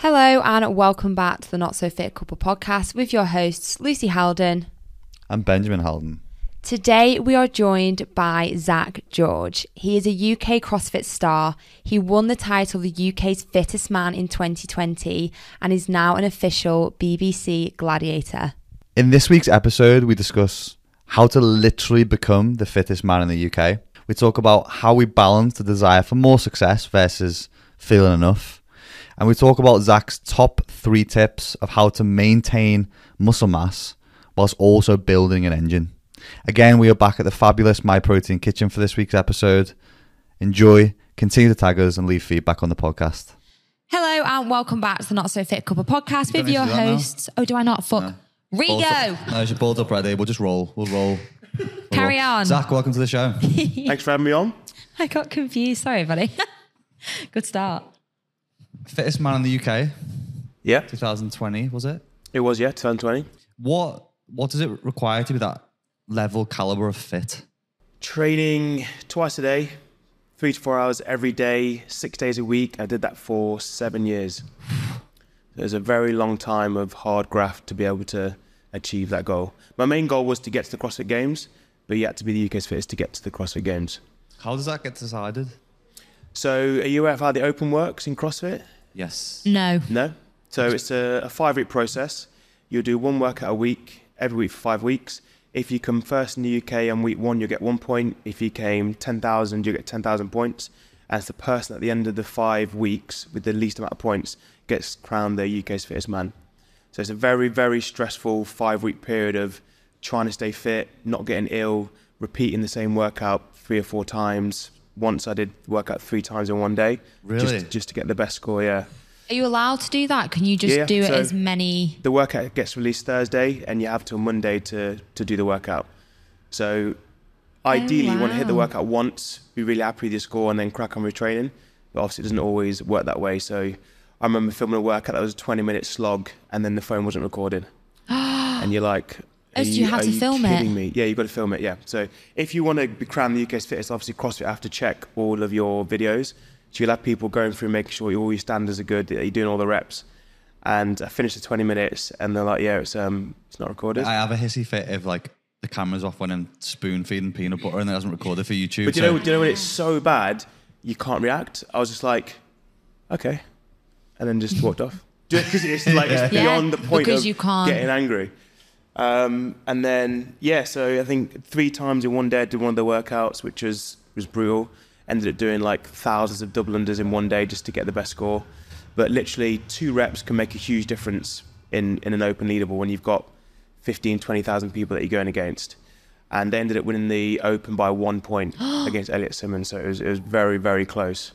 Hello and welcome back to the Not So Fit Couple podcast with your hosts Lucy Haldon. I'm Benjamin Haldon. Today we are joined by Zack George. He is a UK CrossFit star. He won the title of the UK's fittest man in 2020 and is now an official BBC gladiator. In this week's episode, we discuss how to literally become the fittest man in the UK. We talk about how we balance the desire for more success versus feeling enough. And we talk about Zack's top three tips of how to maintain muscle mass whilst also building an engine. Again, we are back at the fabulous My Protein Kitchen for this week's episode. Enjoy, continue to tag us, and leave feedback on the podcast. Hello and welcome back to the Not So Fit Couple podcast You with your need to do that now. hosts. Oh, do I not? Fuck. Balls Rigo! up- No, she's balled up ready. We'll just roll. We'll roll. We'll Carry roll. on. Zack, welcome to the show. Thanks for having me on. I got confused. Sorry, buddy. Good start. Fittest man in the UK, Yeah, 2020, was it? it was, yeah, 2020. What What does it require to be that level caliber of fit? Training twice a day, three to four hours every day, six days a week. I did that for seven years. It was a very long time of hard graft to be able to achieve that goal. My main goal was to get to the CrossFit Games, but you had to be the UK's fittest to get to the CrossFit Games. How does that get decided? So, are you aware of how the Open works in CrossFit? Yes. No. No. So it's a, a five week process. You'll do one workout a week, every week for five weeks. If you come first in the UK on week one, you'll get one point. If you came 10,000, you'll get 10,000 points. And it's the person at the end of the five weeks with the least amount of points gets crowned the UK's fittest man. So it's a very, very stressful five week period of trying to stay fit, not getting ill, repeating the same workout three or four times. Once I did the workout three times in one day. Really? Just, just to get the best score, yeah. Are you allowed to do that? Can you just Yeah, do it so- as many? the workout gets released Thursday, and you have till Monday to to do the workout. So, oh, ideally, you want to hit the workout once, be really happy with your score, and then crack on with training. But obviously, it doesn't always work that way. So, I remember filming a workout that was a 20 minute slog, and then the phone wasn't recorded, and you're like. Oh, are so you have are to film it? kidding Me? Yeah, you've got to film it. Yeah. So if you want to be crowned the UK's fittest, obviously CrossFit have to check all of your videos. So you'll have people going through, making sure all your standards are good, that you're doing all the reps. And I finished the 20 minutes, and they're like, "Yeah, it's um, it's not recorded." I have a hissy fit if like the camera's off when I'm spoon feeding peanut butter and it hasn't recorded for YouTube. but do you know, do you know when it's so bad, you can't react. I was just like, "Okay," and then just walked off because it's like it's Yeah, beyond the point because of you can't- getting angry. Um, and then yeah, so I think three times in one day I did one of the workouts, which was was brutal. Ended up doing like thousands of double unders in one day just to get the best score. But literally two reps can make a huge difference in, in an open leaderboard when you've got 15, 20,000 people that you're going against. And they ended up winning the open by one point against Elliot Simmons. So it was, it was very, very close.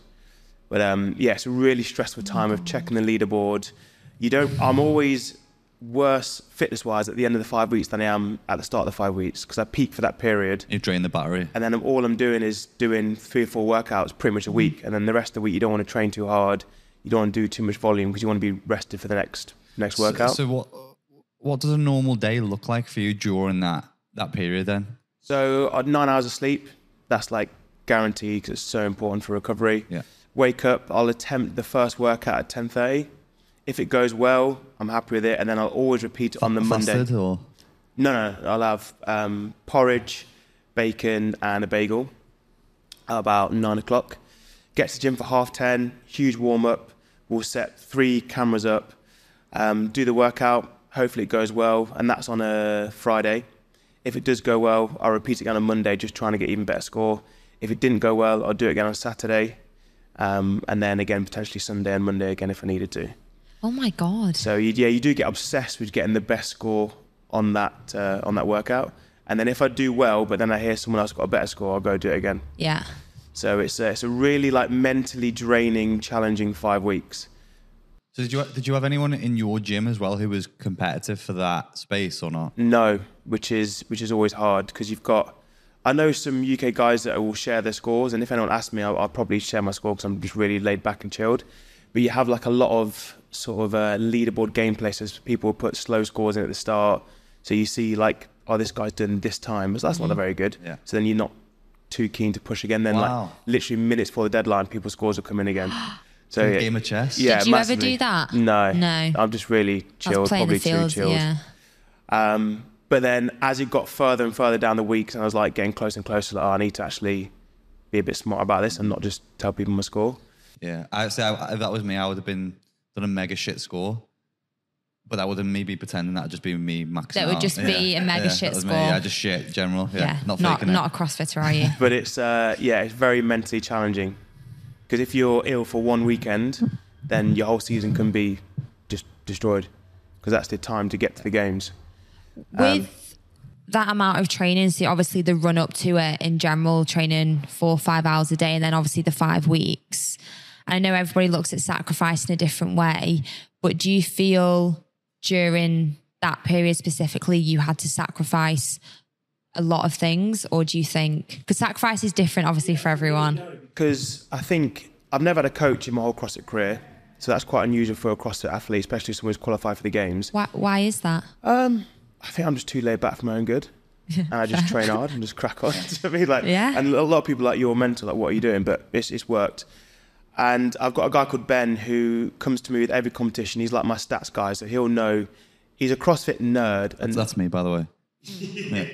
But um, yeah, it's a really stressful time of checking the leaderboard. You don't. I'm always worse fitness wise at the end of the five weeks than I am at the start of the five weeks because I peak for that period, You drain the battery. and then all I'm doing is doing three or four workouts pretty much a week, and then the rest of the week you don't want to train too hard, you don't want to do too much volume because you want to be rested for the next next So- workout. So, what what does a normal day look like for you during that that period then? So nine hours of sleep, that's like guaranteed because it's so important for recovery. Yeah. Wake up, I'll attempt the first workout at 10.30. If it goes well, I'm happy with it. And then I'll always repeat it on the Monday. Or No, no, I'll have um, porridge, bacon and a bagel at about nine o'clock. Get to the gym for half ten, huge warm up. We'll set three cameras up, um, do the workout. Hopefully it goes well, and that's on a Friday. If it does go well, I'll repeat it again on Monday, just trying to get even better score. If it didn't go well, I'll do it again on Saturday, um, and then again potentially Sunday and Monday again if I needed to. Oh my god. So you, yeah, you do get obsessed with getting the best score on that uh, on that workout. And then if I do well, but then I hear someone else got a better score, I'll go do it again. Yeah. So it's a, it's a really like mentally draining, challenging five weeks. So did you did you have anyone in your gym as well who was competitive for that space or not? No, which is which is always hard because you've got. I know some UK guys that will share their scores, and if anyone asks me, I'll, I'll probably share my score because I'm just really laid back and chilled. But you have like a lot of sort of uh, leaderboard gameplay, so people put slow scores in at the start. So you see like, oh, this guy's done this time, so that's not very good. Yeah. So then you're not too keen to push again. Then Wow. like literally minutes before the deadline, people's scores will come in again. So yeah, game of chess? Yeah, Did you ever do that? No, No. I'm just really chilled, was probably the fields. too chilled. Yeah. Um, but then as it got further and further down the weeks, and I was like getting closer and closer, like oh, I need to actually be a bit smart about this and not just tell people my score. Yeah, I say I, if that was me, I would have been done a mega shit score, but that would have me be pretending that would just be me maxing. That would out. just be a mega that shit was me. score. Yeah, just shit general. Yeah, Yeah. not not faking not it. a CrossFitter, are you? But it's uh, yeah, it's very mentally challenging because if you're ill for one weekend, then your whole season can be just destroyed because that's the time to get to the games. With that amount of training, so obviously the run up to it in general, training four or five hours a day, and then obviously the five weeks. I know everybody looks at sacrifice in a different way, but do you feel during that period specifically you had to sacrifice a lot of things, or do you think because sacrifice is different, obviously for everyone? Because I think I've never had a coach in my whole CrossFit career, so that's quite unusual for a CrossFit athlete, especially someone who's qualified for the games. Why, why is that? Um, I think I'm just too laid back for my own good. And I just train hard and just crack on. I mean, like, Yeah. and a lot of people like you're mental, like what are you doing? But it's it's worked. And I've got a guy called Ben who comes to me with every competition. He's like my stats guy, so he'll know. He's a CrossFit nerd, and That's me, by the way. Yeah,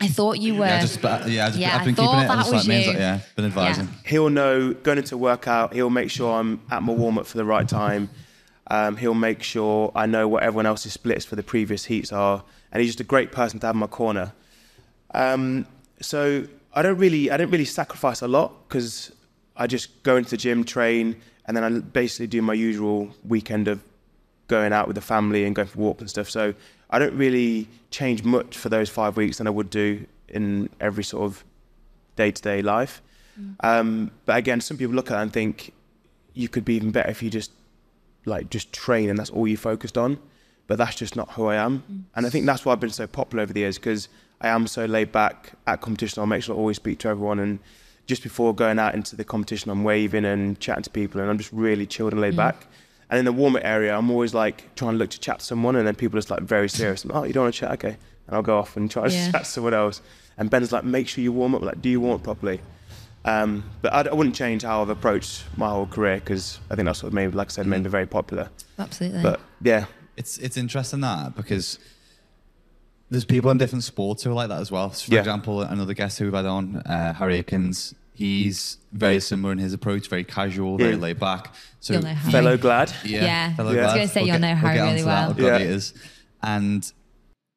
I thought you were. yeah, just, but, yeah, I just, Yeah, I've been I keeping thought it. that That's was like me, you. like, yeah, been advising. he'll know going into workout. He'll make sure I'm at my warm up for the right time. Um, he'll make sure I know what everyone else's splits for the previous heats are, and he's just a great person to have in my corner. Um, so I don't really, I don't really sacrifice a lot because I just go into the gym, train, and then I basically do my usual weekend of going out with the family and going for walks and stuff. So I don't really change much for those five weeks than I would do in every sort of day-to-day life. Um, but again, some people look at it and think you could be even better if you just like just train and that's all you focused on. But that's just not who I am. And I think that's why I've been so popular over the years because I am so laid back at competition. I'll make sure I always speak to everyone. And just before going out into the competition, I'm waving and chatting to people and I'm just really chilled and laid back. And in the warmer area, I'm always like trying to look to chat to someone and then people are just like very serious. oh, you don't want to chat? Okay. And I'll go off and try to Yeah. chat to someone else. And Ben's like, make sure you warm up. Like, do you warm up properly? Um, but I, I wouldn't change how I've approached my whole career because I think that's what made, like I said, made me very popular. Absolutely. But yeah, It's it's interesting that because there's people in different sports who are like that as well. So for Yeah. example, another guest who we've had on, uh, Harry Aikines, he's very similar in his approach, very casual, very Yeah. laid back. So You'll know Harry. fellow glad. Yeah, Yeah. fellow I was gonna say you'll get- know Harry get really well. Yeah. gladiators. And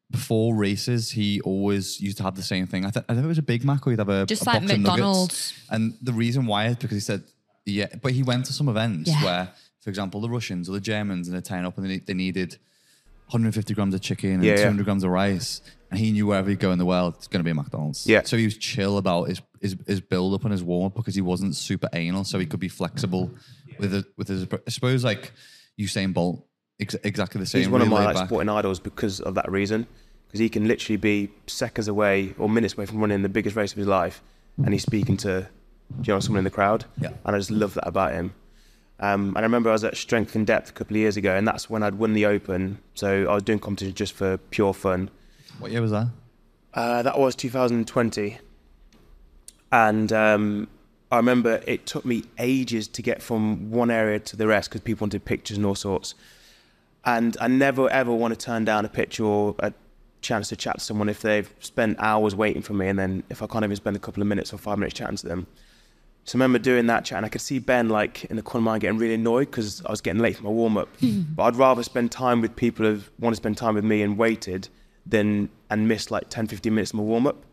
before races, he always used to have the same thing. I, th- I think it was a Big Mac or he'd have a Just a like box of nuggets. McDonald's. And the reason why is because he said, yeah, but he went to some events Yeah. where, for example, the Russians or the Germans, and they're tying up and they, they needed 150 grams of chicken and Yeah, yeah. 200 grams of rice. And he knew wherever he'd go in the world, it's going to be a McDonald's. Yeah. So he was chill about his, his, his build up and his warm up because he wasn't super anal. So he could be flexible with, it, with his, I suppose, like Usain Bolt, ex- exactly the same. He's one of my like, back. sporting idols because of that reason. Because he can literally be seconds away or minutes away from running the biggest race of his life, and he's speaking to, you know, someone in the crowd. Yeah. And I just love that about him. Um, and I remember I was at Strength in Depth a couple of years ago, and that's when I'd won the Open. So I was doing competition just for pure fun. What year was that? Uh, that was 2020. And um, I remember it took me ages to get from one area to the rest because people wanted pictures and all sorts. And I never ever want to turn down a picture or a chance to chat to someone if they've spent hours waiting for me, and then if I can't even spend a couple of minutes or five minutes chatting to them. So I remember doing that chat, and I could see Ben like in the corner of my mind getting really annoyed because I was getting late for my warm up. but I'd rather spend time with people who want to spend time with me and waited than and miss like 10, 15 minutes of my warm up.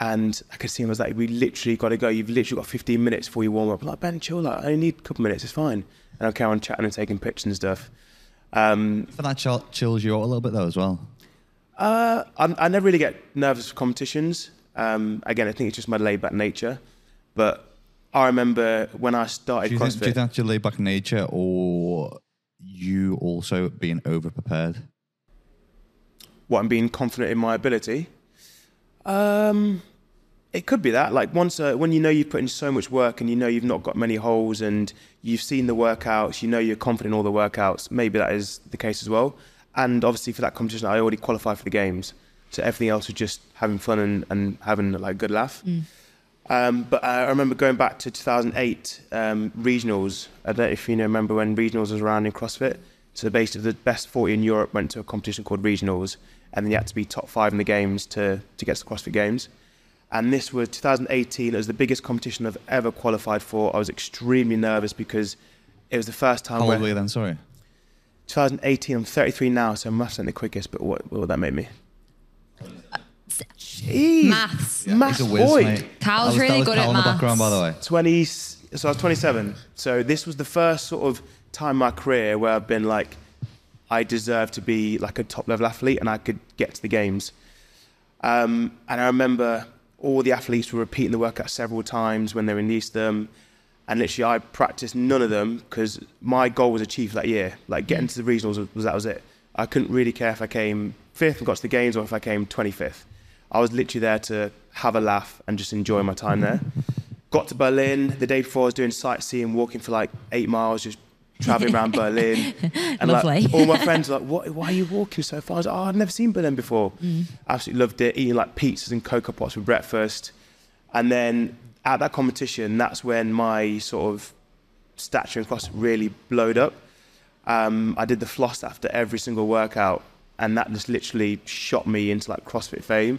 And I could see him I was like, "We literally got to go. You've literally got 15 minutes before you warm up." I'm like Ben, chill. Like, I only need a couple minutes. It's fine. And I'll carry on chatting and taking pictures and stuff. Um, But that chill, chills you out a little bit though as well. uh, I'm, I never really get nervous for competitions. Um, again, I think it's just my laid back nature. But I remember when I started Do you, CrossFit. think, do you think that's your laid back nature or you also being over prepared? what I'm being confident in my ability. Um, it could be that. Like once, uh, when you know you've put in so much work and you know you've not got many holes and you've seen the workouts, you know you're confident in all the workouts. Maybe that is the case as well. And obviously for that competition, I already qualified for the games, so everything else was just having fun and, and having like a good laugh. Um, but I remember going back to 2008 um, regionals. I don't know if you know, remember when regionals was around in CrossFit. So basically, the best 40 in Europe went to a competition called regionals, and then you had to be top five in the games to to get to the CrossFit Games. And this was 2018. It was the biggest competition I've ever qualified for. I was extremely nervous because it was the first time. How old were you then? Sorry. 2018. I'm 33 now, so I'm maths the quickest. But what, what would that make me? Jeez. Maths. Maths He's a void. mate. Carl's was- really good Carl at in the maths. background, by the way. 20 so I was 27 so this was the first sort of time in my career where I've been like I deserve to be like a top level athlete and I could get to the games um, and I remember all the athletes were repeating the workout several times when they released them and literally I practiced none of them because my goal was achieved that year like getting to the regionals was, was that was it I couldn't really care if I came fifth and got to the games or if I came 25th I was literally there to have a laugh and just enjoy my time there got to Berlin the day before. I was doing sightseeing, walking for like eight miles, just traveling around Berlin. And Lovely. like all my friends were like, "What? Why are you walking so far?" I was like, "Oh, I've never seen Berlin before." Absolutely loved it. Eating like pizzas and Coco Pops for breakfast, and then at that competition, that's when my sort of stature and cross really blowed up. Um, I did the floss after every single workout, and that just literally shot me into like CrossFit fame.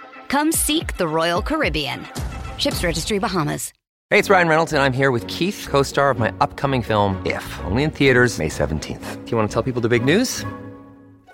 Come seek the Royal Caribbean. Ships Registry Bahamas. Hey, it's Ryan Reynolds, and I'm here with Keith, co star of my upcoming film, If, only in theaters, May 17th. Do you want to tell people the big news?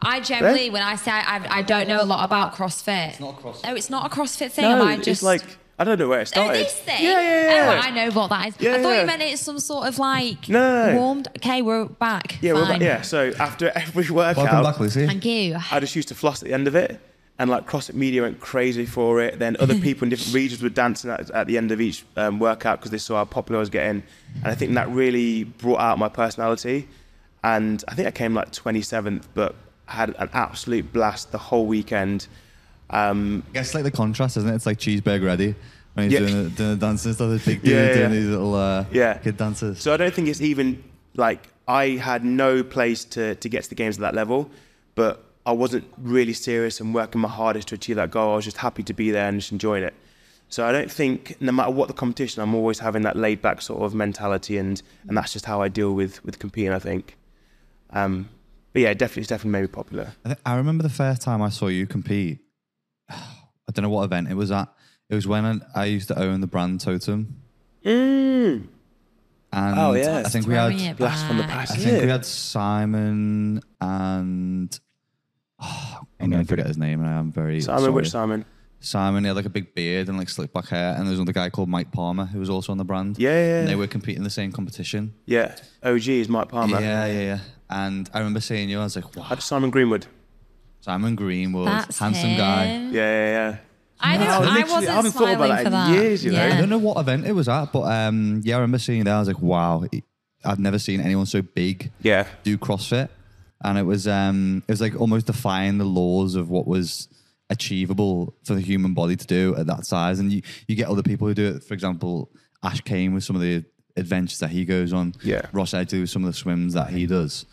I generally, when I say I, I don't know a lot about CrossFit. It's not CrossFit. No, it's not a CrossFit thing. No, Am I just it's like I don't know where it started. Oh, started. this thing? Yeah, yeah, yeah. Oh, I know what that is. Yeah, I thought yeah. you meant it's some sort of like No, no, no. warmed. Okay, we're back. yeah, we're back, yeah. So after every workout, Welcome back, Lucy. Thank you. I just used to floss at the end of it, and like CrossFit Media went crazy for it. Then other people in different regions were dancing at, at the end of each um, workout because they saw how popular I was getting, and I think that really brought out my personality. And I think I came like 27th, but I had an absolute blast the whole weekend. Um, I guess like the contrast, isn't it? It's like cheeseburger ready when he's Yeah. doing, the, doing the dances and stuff. This big dude Yeah, yeah, doing these little uh, Yeah. kid dances. So I don't think it's even like I had no place to, to get to the games at that level, but I wasn't really serious and working my hardest to achieve that goal. I was just happy to be there and just enjoying it. So I don't think no matter what the competition, I'm always having that laid back sort of mentality and, and that's just how I deal with, with competing, I think. Um, but yeah, definitely, it's definitely made me popular. I, think, I remember the first time I saw you compete. I don't know what event it was at. It was when I, I used to own the brand Totem. Mm. And Oh, yeah. I think we had Throwing it Blast from the past. I Yeah. think we had Simon and oh, I'm going to forget his name, and I am very Simon, sorry. which Simon? Simon, he had like a big beard and like slick back hair, and there's another guy called Mike Palmer who was also on the brand. Yeah, yeah, And they were competing in the same competition. Yeah, OG is Mike Palmer. Yeah, yeah, yeah. And I remember seeing you, I was like, wow, I had Simon Greenwood. Simon Greenwood, That's handsome guy. Yeah, yeah, yeah. I, don't, No, I wasn't I haven't thought smiling about that for in that. years, you know. I Yeah. don't know what event it was at, but um, yeah, I remember seeing that. I was like, wow, I've never seen anyone so big Yeah. do CrossFit, and it was um, it was like almost defying the laws of what was achievable for the human body to do at that size. And you you get other people who do it. For example, Ash Kane with some of the adventures that he goes on. Yeah. Ross Edgley with some of the swims that he does.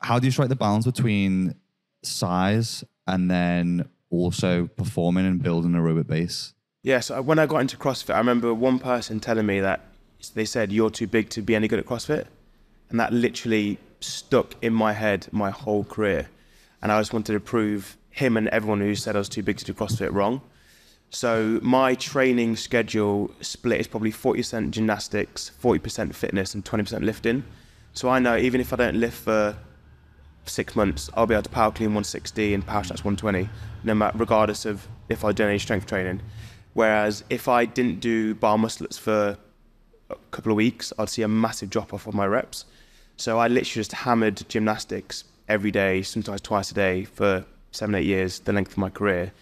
How do you strike the balance between size and then also performing and building a aerobic base? Yeah, uh, so when I got into CrossFit, I remember one person telling me that they said, You're too big to be any good at CrossFit. And that literally stuck in my head my whole career. And I just wanted to prove him and everyone who said I was too big to do CrossFit wrong. So my training schedule split is probably 40% gymnastics, 40% fitness, and 20% lifting. So I know even if I don't lift for six months, I'll be able to power clean 160 and power snatch 120, no matter regardless of if I do any strength training. Whereas if I didn't do bar muscle ups for a couple of weeks, I'd see a massive drop off of my reps. So I literally just hammered gymnastics every day, sometimes twice a day for seven, eight years, the length of my career.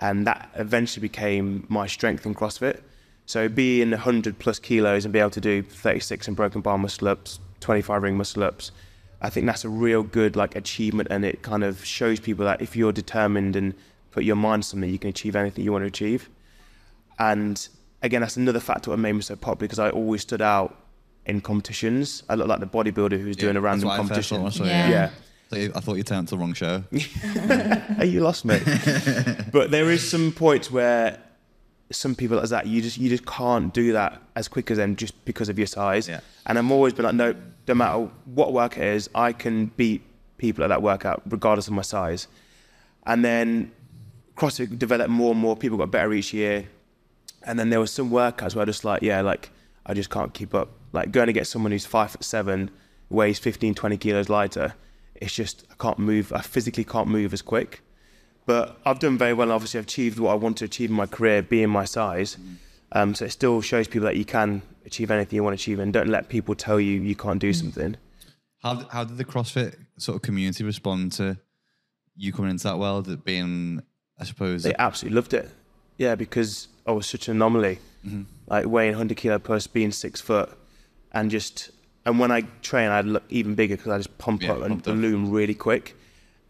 And that eventually became my strength in CrossFit. So being 100 plus kilos and be able to do 36 in broken bar muscle ups, 25 ring muscle ups, I think that's a real good like achievement and it kind of shows people that if you're determined and put your mind to something, you can achieve anything you want to achieve. And again, that's another factor that made me so popular because I always stood out in competitions. I looked like the bodybuilder who's doing a random what I first competition. thought when I saw you. Yeah. yeah. I thought you turned to the wrong show. hey, you lost me. but there is some points where some people as that you just you just can't do that as quick as them just because of your size. Yeah. And I'm always been like, no, no matter what work it is, I can beat people at that workout regardless of my size. And then CrossFit developed more and more. People got better each year. And then there was some workouts where I just like, yeah, like I just can't keep up. Like going to get someone who's five foot seven, weighs 15, 20 kilos lighter. It's just I can't move. I physically can't move as quick. But I've done very well. Obviously, I've achieved what I want to achieve in my career, being my size. Um, so it still shows people that you can achieve anything you want to achieve, and don't let people tell you you can't do something. How how did the CrossFit sort of community respond to you coming into that world? It being, I suppose, They absolutely loved it. Yeah, because I was such an anomaly, like weighing 100 kilo plus, being six foot, and just and when I train, I'd look even bigger because I just pump Yeah, up and pumped up. balloon really quick.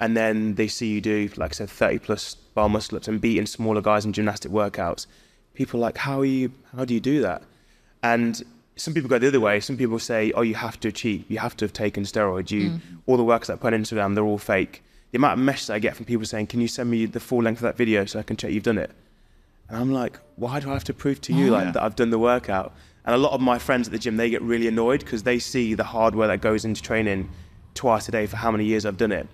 And then they see you do, like I said, 30 plus bar muscle ups and beating smaller guys in gymnastic workouts. People are like, how are you? How do you do that? And some people go the other way. Some people say, oh, you have to cheat. You have to have taken steroids. You mm. all the workouts that I put on Instagram, they're all fake. The amount of messages I get from people saying, can you send me the full length of that video so I can check you've done it? And I'm like, why do I have to prove to you like that I've done the workout? And a lot of my friends at the gym, they get really annoyed because they see the hard work that goes into training twice a day for how many years I've done it.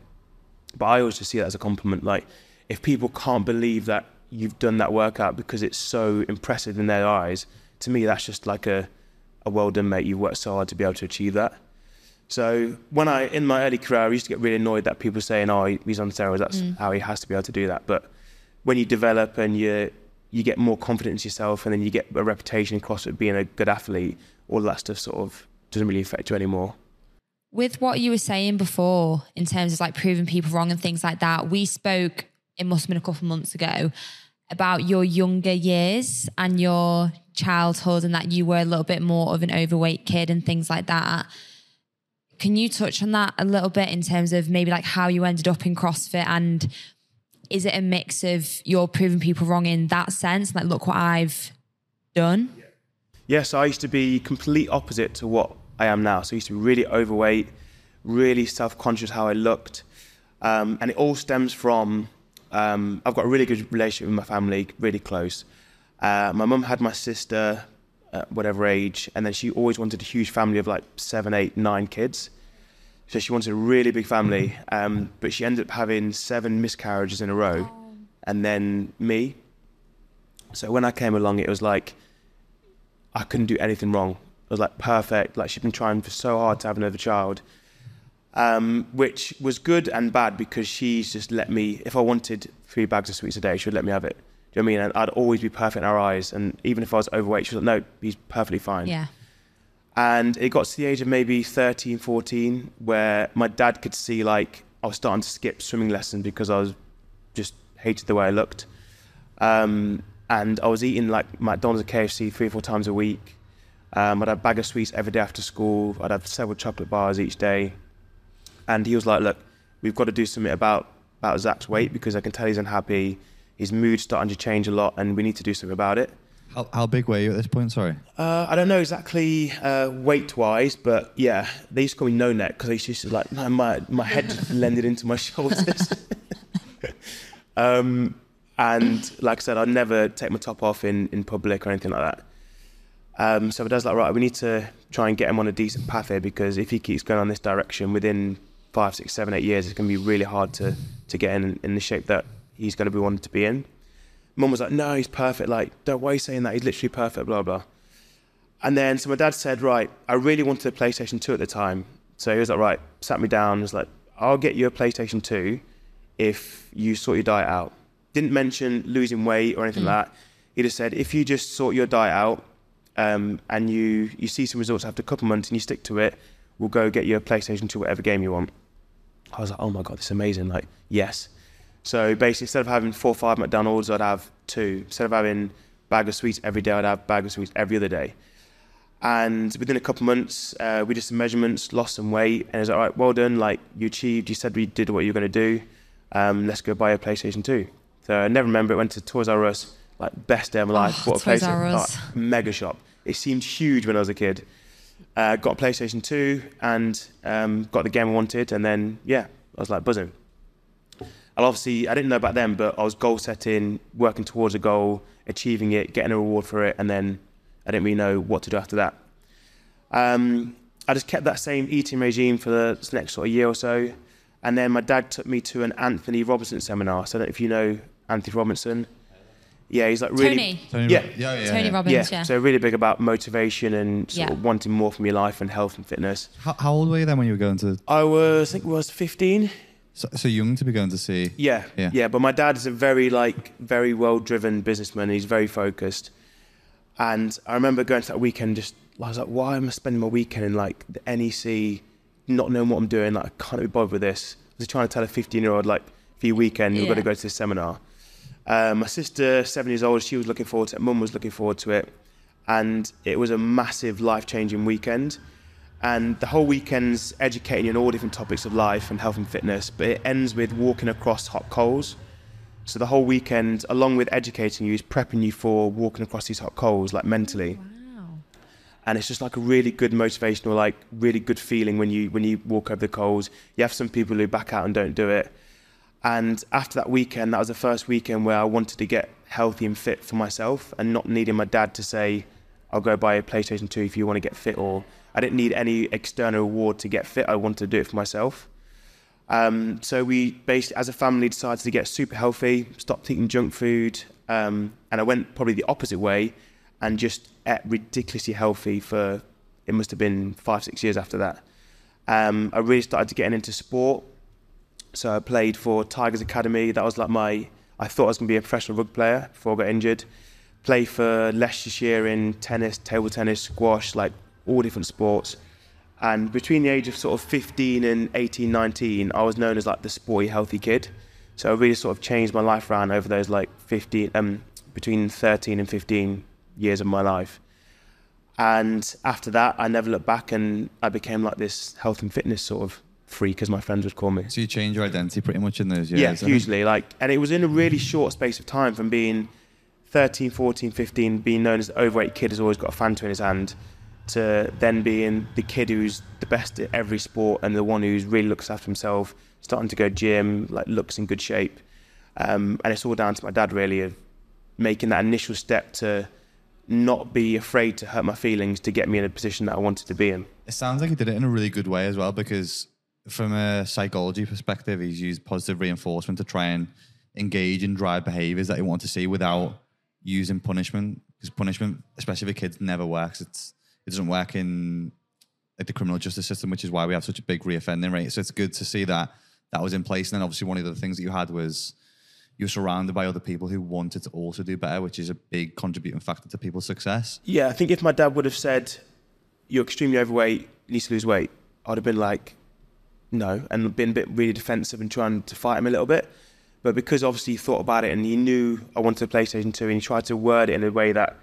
But I always just see that as a compliment. Like, if people can't believe that you've done that workout because it's so impressive in their eyes, to me, that's just like a, a well done, mate. You've worked so hard to be able to achieve that. So when I, in my early career, I used to get really annoyed that people saying, "Oh, he's on steroids. That's mm. how he has to be able to do that." But when you develop and you you get more confidence yourself, and then you get a reputation in CrossFit being a good athlete, all that stuff sort of doesn't really affect you anymore. With what you were saying before, in terms of like proving people wrong and things like that, we spoke, it must have been a couple months ago, about your younger years and your childhood and that you were a little bit more of an overweight kid and things like that. Can you touch on that a little bit in terms of maybe like how you ended up in CrossFit and is it a mix of you're proving people wrong in that sense? Like, look what I've done. Yes, I used to be complete opposite to what I am now. So I used to be really overweight, really self-conscious how I looked, um, and it all stems from um, I've got a really good relationship with my family, really close. Uh, my mum had my sister, at whatever age, and then she always wanted a huge family of like seven, eight, nine kids. So she wanted a really big family, um, but she ended up having seven miscarriages in a row, and then me. So when I came along, it was like I couldn't do anything wrong. It was like perfect. Like she'd been trying for so hard to have another child, um, which was good and bad because she's just let me. If I wanted three bags of sweets a day, she would let me have it. Do you know what I mean? And I'd always be perfect in her eyes. And even if I was overweight, she was like, no, he's perfectly fine. Yeah. And it got to the age of maybe 13, 14, where my dad could see like I was starting to skip swimming lessons because I was just hated the way I looked. Um, and I was eating like McDonald's and KFC three or four times a week. Um, I'd have a bag of sweets every day after school. I'd have several chocolate bars each day. And he was like, look, we've got to do something about, about Zack's weight because I can tell he's unhappy. His mood's starting to change a lot and we need to do something about it. How, how big were you at this point? Sorry. Uh, I don't know exactly uh, weight wise, but yeah, they used to call me no neck because I used to like my my head just blended into my shoulders. um, and like I said, I'd never take my top off in, in public or anything like that. Um, so my dad's like, right, we need to try and get him on a decent path here because if he keeps going on this direction, within five, six, seven, eight years, it's going to be really hard to to get in in the shape that he's going to be wanting to be in. Mum was like, no, he's perfect. Like, don't why are you saying that? He's literally perfect, blah, blah. And then, so my dad said, right, I really wanted a PlayStation 2 at the time. So he was like, right, sat me down, and was like, I'll get you a PlayStation 2 if you sort your diet out. Didn't mention losing weight or anything like that. He just said, if you just sort your diet out um, and you, you see some results after a couple months and you stick to it, we'll go get you a PlayStation 2, whatever game you want. I was like, oh my God, this is amazing. Like, yes. So basically, instead of having four or five McDonald's, I'd have two. Instead of having bag of sweets every day, I'd have bag of sweets every other day. And within a couple of months, uh, we did some measurements, lost some weight, and it was like, all right, well done. Like you achieved, you said we did what you were going to do. Um, let's go buy a PlayStation 2. So I never remember it. Went to Toys R Us, like best day of my life. Oh, Bought a Toys PlayStation, like, mega shop. It seemed huge when I was a kid. Uh, got a PlayStation 2 and um, got the game I wanted, and then yeah, I was like buzzing. And obviously, I didn't know about them, but I was goal setting, working towards a goal, achieving it, getting a reward for it, and then I didn't really know what to do after that. Um, I just kept that same eating regime for the next sort of year or so, and then my dad took me to an Anthony Robinson seminar. So I don't know if you know Anthony Robinson. Yeah, he's like really Tony. Yeah. yeah, yeah. Tony yeah. Robbins, yeah, yeah. so really big about motivation and sort Yeah. of wanting more from your life and health and fitness. How, how old were you then when you were going to? I was, I think, I was 15. So, so young to be going to see. Yeah, Yeah. yeah, But my dad is a very like very well driven businessman. He's very focused. And I remember going to that weekend. Just I was like, why am I spending my weekend in like the NEC, not knowing what I'm doing? Like I can't be bothered with this. I was trying to tell a 15 year old like, for your weekend, you've got to go to this seminar. Um, my sister, seven years old, she was looking forward to it. Mum was looking forward to it, and it was a massive life changing weekend. And the whole weekend's educating you on all different topics of life and health and fitness, but it ends with walking across hot coals. So the whole weekend, along with educating you, is prepping you for walking across these hot coals, like mentally. Wow. And it's just like a really good motivational, like really good feeling when you when you walk over the coals. You have some people who back out and don't do it. And after that weekend, that was the first weekend where I wanted to get healthy and fit for myself and not needing my dad to say, I'll go buy a PlayStation 2 if you want to get fit, or I didn't need any external reward to get fit. I wanted to do it for myself. Um, so we basically, as a family, decided to get super healthy, stopped eating junk food, um, and I went probably the opposite way and just ate ridiculously healthy for it must have been five, six years after that. Um, I really started to getting into sport. So I played for Tigers Academy. That was like my, I thought I was going to be a professional rugby player before I got injured. Play for Leicestershire in tennis, table tennis, squash, like all different sports. And between the age of sort of 15 and 18, 19, I was known as like the sporty, healthy kid. So I really sort of changed my life around over those like 15, um, between 13 and 15 years of my life. And after that, I never looked back and I became like this health and fitness sort of freak, as my friends would call me. So you changed your identity pretty much in those years. Yeah, hugely. Like, and it was in a really short space of time from being 13, 14, 15, being known as the overweight kid who's always got a Fanta in his hand, to then being the kid who's the best at every sport and the one who's really looks after himself, starting to go gym, like looks in good shape. Um, and it's all down to my dad really of making that initial step to not be afraid to hurt my feelings to get me in a position that I wanted to be in. It sounds like he did it in a really good way as well because from a psychology perspective, he's used positive reinforcement to try and engage and drive behaviors that he wants to see without using punishment. Because punishment, especially for kids, never works. It's it doesn't work in like the criminal justice system, which is why we have such a big reoffending rate. So it's good to see that that was in place. And then obviously one of the things that you had was you're surrounded by other people who wanted to also do better, which is a big contributing factor to people's success. Yeah, I think if my dad would have said, "You're extremely overweight, you need to lose weight," I'd have been like, "No," and been a bit really defensive and trying to fight him a little bit. But because obviously he thought about it and he knew I wanted a PlayStation 2 and he tried to word it in a way that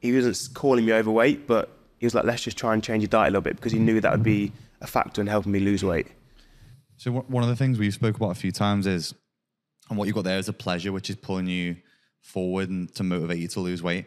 he wasn't calling me overweight, but he was like, let's just try and change your diet a little bit because he knew that would be a factor in helping me lose weight. So one of the things we've spoke about a few times is, and what you've got there is a pleasure, which is pulling you forward and to motivate you to lose weight.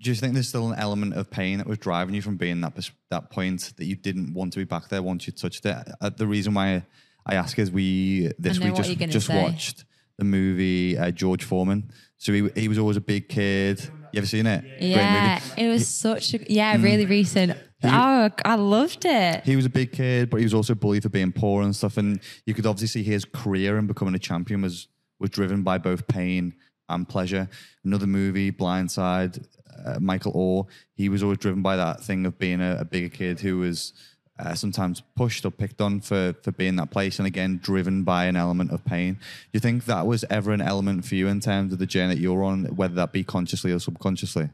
Do you think there's still an element of pain that was driving you from being that that point that you didn't want to be back there once you touched it? Uh, the reason why I ask is we this week just just watched the movie uh, George Foreman. So he he was always a big kid. You ever seen it? Yeah, it was such a yeah, mm. really recent. He, oh, I loved it. He was a big kid, but he was also bullied for being poor and stuff. And you could obviously see his career and becoming a champion was was driven by both pain and pleasure. Another movie, Blindside, uh, Michael Oher. He was always driven by that thing of being a, a bigger kid who was uh, sometimes pushed or picked on for for being that place, and again driven by an element of pain. Do you think that was ever an element for you in terms of the journey that you're on, whether that be consciously or subconsciously?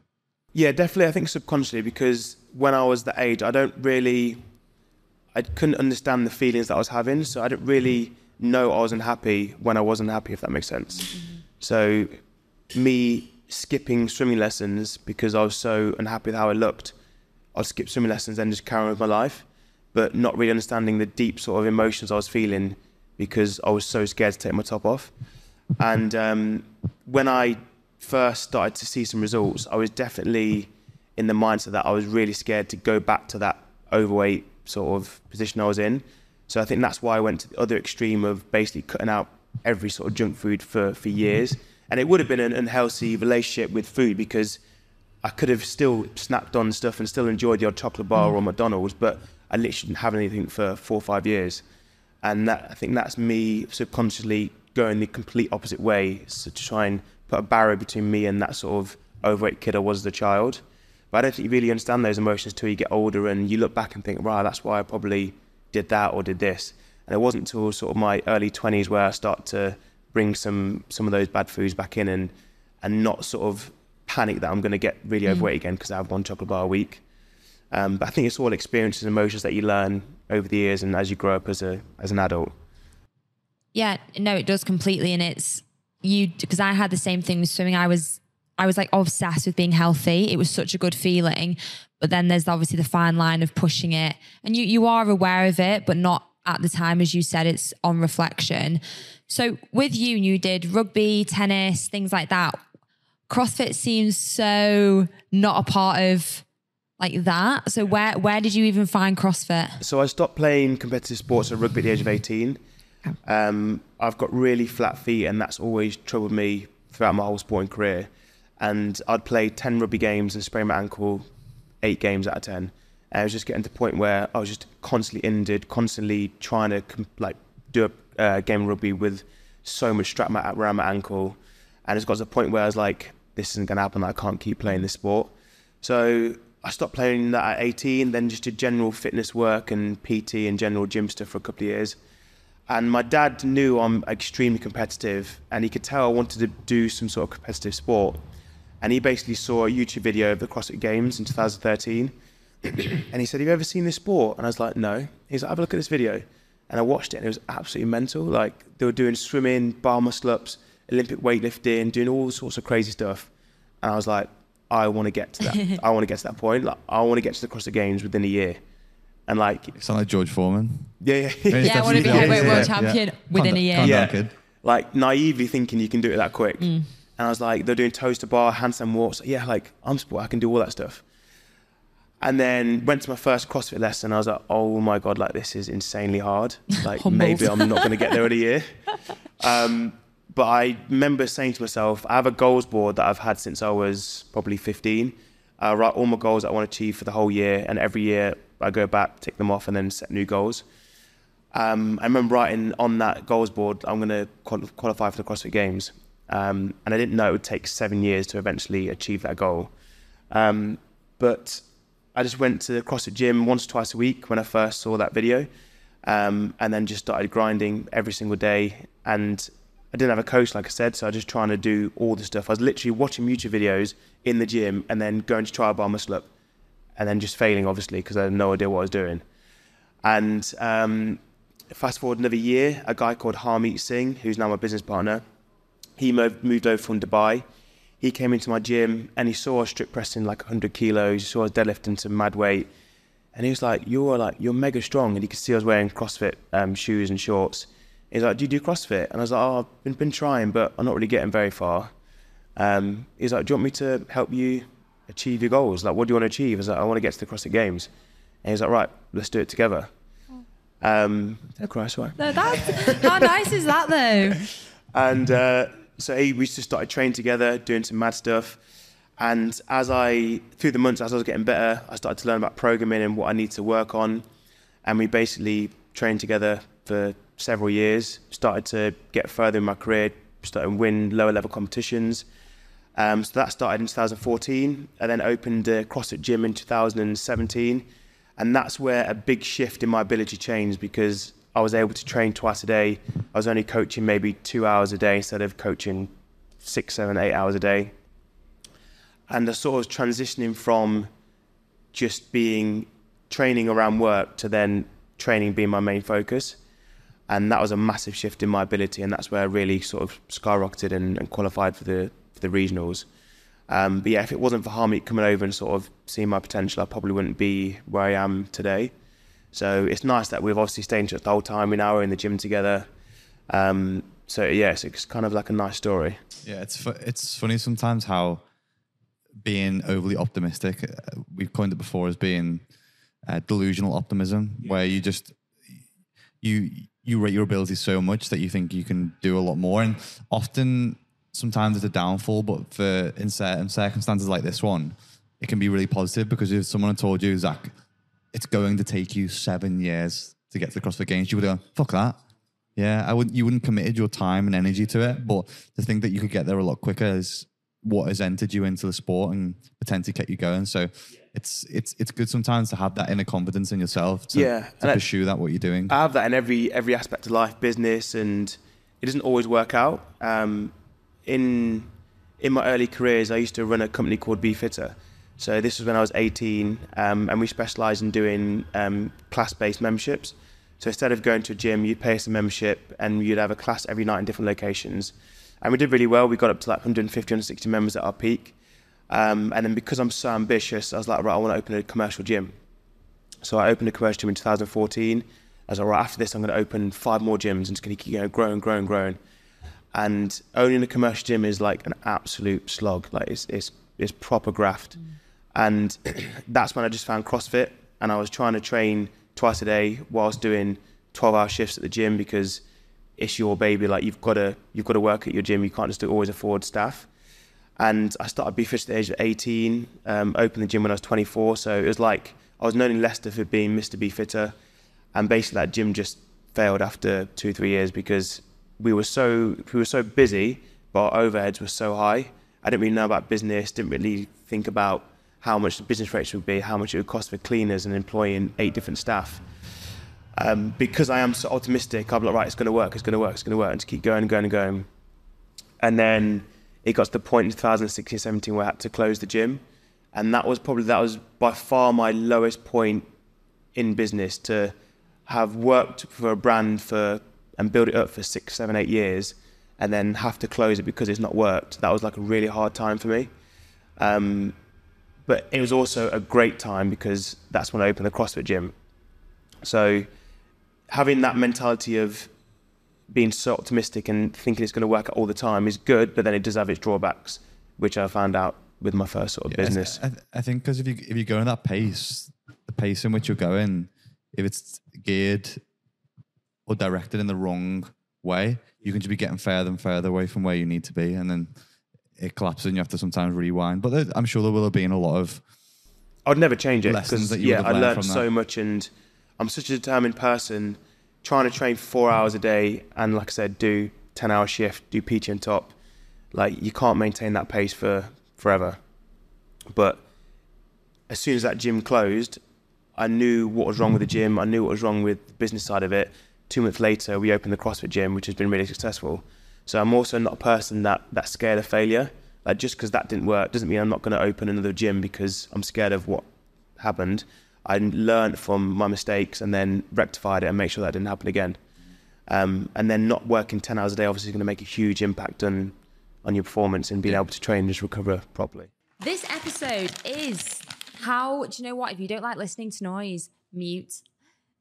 Yeah, definitely. I think subconsciously because when I was that age, I don't really, I couldn't understand the feelings that I was having, so I didn't really know I was unhappy when I wasn't happy, if that makes sense. Mm-hmm. So, me skipping swimming lessons because I was so unhappy with how I looked, I'd skip swimming lessons and just carry on with my life but not really understanding the deep sort of emotions I was feeling because I was so scared to take my top off. And um, when I first started to see some results, I was definitely in the mindset that I was really scared to go back to that overweight sort of position I was in. So I think that's why I went to the other extreme of basically cutting out every sort of junk food for, for years. And it would have been an unhealthy relationship with food because I could have still snapped on stuff and still enjoyed the odd chocolate bar mm. or McDonald's, but I literally didn't have anything for four or five years. And that, I think that's me subconsciously going the complete opposite way so to try and put a barrier between me and that sort of overweight kid I was as a child. But I don't think you really understand those emotions till you get older and you look back and think, right, that's why I probably did that or did this. And it wasn't until sort of my early 20s where I start to bring some some of those bad foods back in and and not sort of panic that I'm going to get really mm. overweight again because I have one chocolate bar a week. Um, but I think it's all experiences and emotions that you learn over the years and as you grow up as a as an adult. Yeah, no, it does completely, and it's you because I had the same thing with swimming. I was I was like obsessed with being healthy. It was such a good feeling, but then there's obviously the fine line of pushing it, and you you are aware of it, but not at the time, as you said, it's on reflection. So with you, you did rugby, tennis, things like that. CrossFit seems so not a part of like that. So where where did you even find CrossFit? So I stopped playing competitive sports at rugby at the age of 18. Um, I've got really flat feet, and that's always troubled me throughout my whole sporting career. And I'd play 10 rugby games and sprain my ankle eight games out of 10. And I was just getting to the point where I was just constantly injured, constantly trying to like do a uh, game of rugby with so much strap around my ankle. And it's got to the point where I was like, this isn't going to happen. I can't keep playing this sport. So I stopped playing that at 18, then just did general fitness work and PT and general gym stuff for a couple of years. And my dad knew I'm extremely competitive and he could tell I wanted to do some sort of competitive sport. And he basically saw a YouTube video of the CrossFit Games in 2013. and he said, Have you ever seen this sport? And I was like, No. He's like, Have a look at this video. And I watched it and it was absolutely mental. Like they were doing swimming, bar muscle ups, Olympic weightlifting, doing all sorts of crazy stuff. And I was like, I want to get to that. I want to get to that point. Like, I want to get to the CrossFit Games within a year. And like, you sound like George Foreman. Yeah, yeah. yeah, I want to be heavyweight yeah, world champion yeah. within a year. Yeah, like naively thinking you can do it that quick. Mm. And I was like, they're doing toes to bar, handstand walks. Yeah, like I'm sport, I can do all that stuff. And then went to my first CrossFit lesson. I was like, oh my god, like this is insanely hard. Like maybe I'm not going to get there in a year. Um, but I remember saying to myself, I have a goals board that I've had since I was probably 15. I write all my goals that I want to achieve for the whole year, and every year I go back, tick them off, and then set new goals. Um, I remember writing on that goals board, I'm going to qualify for the CrossFit Games. Um, and I didn't know it would take seven years to eventually achieve that goal. Um, but I just went to the CrossFit gym once or twice a week when I first saw that video, um, and then just started grinding every single day. And I didn't have a coach, like I said, so I was just trying to do all the stuff. I was literally watching YouTube videos in the gym and then going to try a bar muscle up, and then just failing, obviously, because I had no idea what I was doing. And um, fast forward another year, a guy called Harmeet Singh, who's now my business partner, he moved, over from Dubai. He came into my gym and he saw us strict pressing like 100 kilos. He saw us deadlifting some mad weight, and he was like, "You're like you're mega strong." And he could see I was wearing CrossFit um, shoes and shorts. He's like, "Do you do CrossFit?" And I was like, "Oh, I've been, been trying, but I'm not really getting very far." Um, he's like, "Do you want me to help you achieve your goals? Like, what do you want to achieve?" I was like, "I want to get to the CrossFit Games." And he's like, "Right, let's do it together." Um, I cry? Sorry. No, that's how nice is that though? And uh, so he, we just started training together, doing some mad stuff. And as I, through the months, as I was getting better, I started to learn about programming and what I need to work on. And we basically trained together for several years, started to get further in my career, started to win lower level competitions. Um, so that started in 2014. I then opened a CrossFit gym in 2017. And that's where a big shift in my ability changed because I was able to train twice a day. I was only coaching maybe two hours a day instead of coaching six, seven, eight hours a day. And I sort of was transitioning from just being training around work to then training being my main focus. And that was a massive shift in my ability, and that's where I really sort of skyrocketed and, and qualified for the for the regionals. Um, but yeah, if it wasn't for Harmeet coming over and sort of seeing my potential, I probably wouldn't be where I am today. So it's nice that we've obviously stayed in touch the whole time. We now are in the gym together. Um, so yes, it's kind of like a nice story. Yeah, it's fu- it's funny sometimes how being overly optimistic. Uh, we've coined it before as being uh, delusional optimism, where you just you you rate your abilities so much that you think you can do a lot more, and often sometimes it's a downfall. But for in certain circumstances like this one, it can be really positive because if someone had told you, Zach, it's going to take you seven years to get to the CrossFit Games, you would go, fuck that. Yeah, I wouldn't. You wouldn't committed your time and energy to it, but to think that you could get there a lot quicker is what has entered you into the sport and potentially kept you going. So it's it's it's good sometimes to have that inner confidence in yourself to, Yeah, to and I- pursue that what you're doing. I have that in every every aspect of life, business, and it doesn't always work out. Um, in in my early careers, I used to run a company called Be Fitter. So this was when I was 18, um, and we specialised in doing um, class-based memberships. So instead of going to a gym, you'd pay us a membership, and you'd have a class every night in different locations. And we did really well. We got up to like 150, 160 members at our peak. Um, and then because I'm so ambitious, I was like, right, I want to open a commercial gym. So I opened a commercial gym in 2014. I was like, right, after this, I'm going to open five more gyms and it's going to keep you know, growing, growing, growing. And owning a commercial gym is like an absolute slog. Like it's, it's, it's proper graft. And that's when I just found CrossFit and I was trying to train twice a day whilst doing 12 hour shifts at the gym because it's your baby. Like you've got to, you've got to work at your gym. You can't just always afford staff and I started BeFit at the age of 18. Um, opened the gym when I was 24, so it was like I was known in Leicester for being Mr. Befitter, and basically that gym just failed after two three years because we were so we were so busy, but our overheads were so high. I didn't really know about business, didn't really think about how much the business rates would be, how much it would cost for cleaners and employing eight different staff. Um, because I am so optimistic, I'm like, right, it's going to work, it's going to work, it's going to work, and to keep going and going and going. And then it got to the point in 2016, 17 where I had to close the gym. And that was probably, that was by far my lowest point in business to have worked for a brand for, and build it up for six, seven, eight years and then have to close it because it's not worked. That was like a really hard time for me. Um, but it was also a great time because that's when I opened the CrossFit gym. So having that mentality of being so optimistic and thinking it's going to work out all the time is good, but then it does have its drawbacks, which I found out with my first sort of Yeah, business. I, I think because if you if you go in that pace, the pace in which you're going, if it's geared or directed in the wrong way, you can just be getting further and further away from where you need to be, and then it collapses, and you have to sometimes rewind. But there, I'm sure there will have been a lot of I'd never change it Lessons because yeah, I learned learned so much, and I'm such a determined person. Trying to train four hours a day, and like I said, do ten hour shift, do PT and top. Like you can't maintain that pace for forever. But as soon as that gym closed, I knew what was wrong with the gym. I knew what was wrong with the business side of it. Two months later, we opened the CrossFit gym, which has been really successful. So I'm also not a person that that's scared of failure. Like just because that didn't work doesn't mean I'm not going to open another gym because I'm scared of what happened. I learned from my mistakes and then rectified it and make sure that didn't happen again. Um, and then not working 10 hours a day obviously is going to make a huge impact on on your performance and being able to train and just recover properly. This episode is how do you know what? If you don't like listening to noise, mute.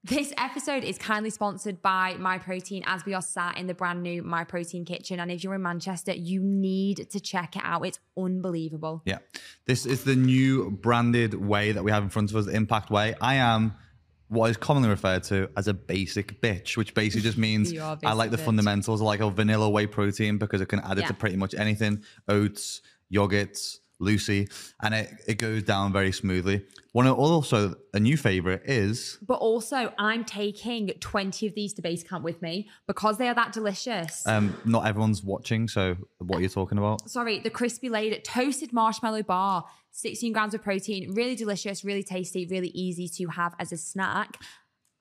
This episode is kindly sponsored by My Protein as we are sat in the brand new My Protein kitchen. And if you're in Manchester, you need to check it out. It's unbelievable. Yeah. This is the new branded whey that we have in front of us, the Impact Whey. I am what is commonly referred to as a basic bitch, which basically just means are like the bitch. fundamentals. I like a vanilla whey protein because it can add it Yeah. to pretty much anything oats, yogurts, Lucy, and it, it goes down very smoothly. One of also a new favorite is But also, I'm taking 20 of these to base camp with me because they are that delicious. um, not everyone's watching, so what are you talking about? Sorry, the crispy layered toasted marshmallow bar, 16 grams of protein, really delicious, really tasty, really easy to have as a snack.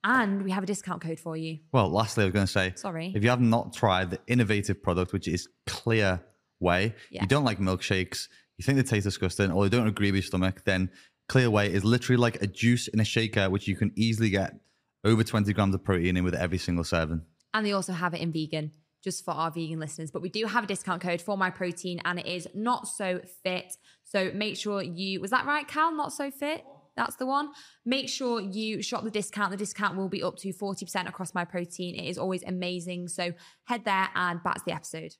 And we have a discount code for you. Well, lastly, I was going to say, Sorry. if you have not tried the innovative product, which is Clear Whey, Yeah. you don't like milkshakes, you think they taste disgusting, or they don't agree with your stomach, then Clear Whey is literally like a juice in a shaker, which you can easily get over 20 grams of protein in with every single serving. And they also have it in vegan, just for our vegan listeners. But we do have a discount code for my protein, and it is not so fit. So make sure you was that right, Cal? Not so fit. That's the one. Make sure you shop the discount. The discount will be up to 40% across my protein. It is always amazing. So head there and back to the episode.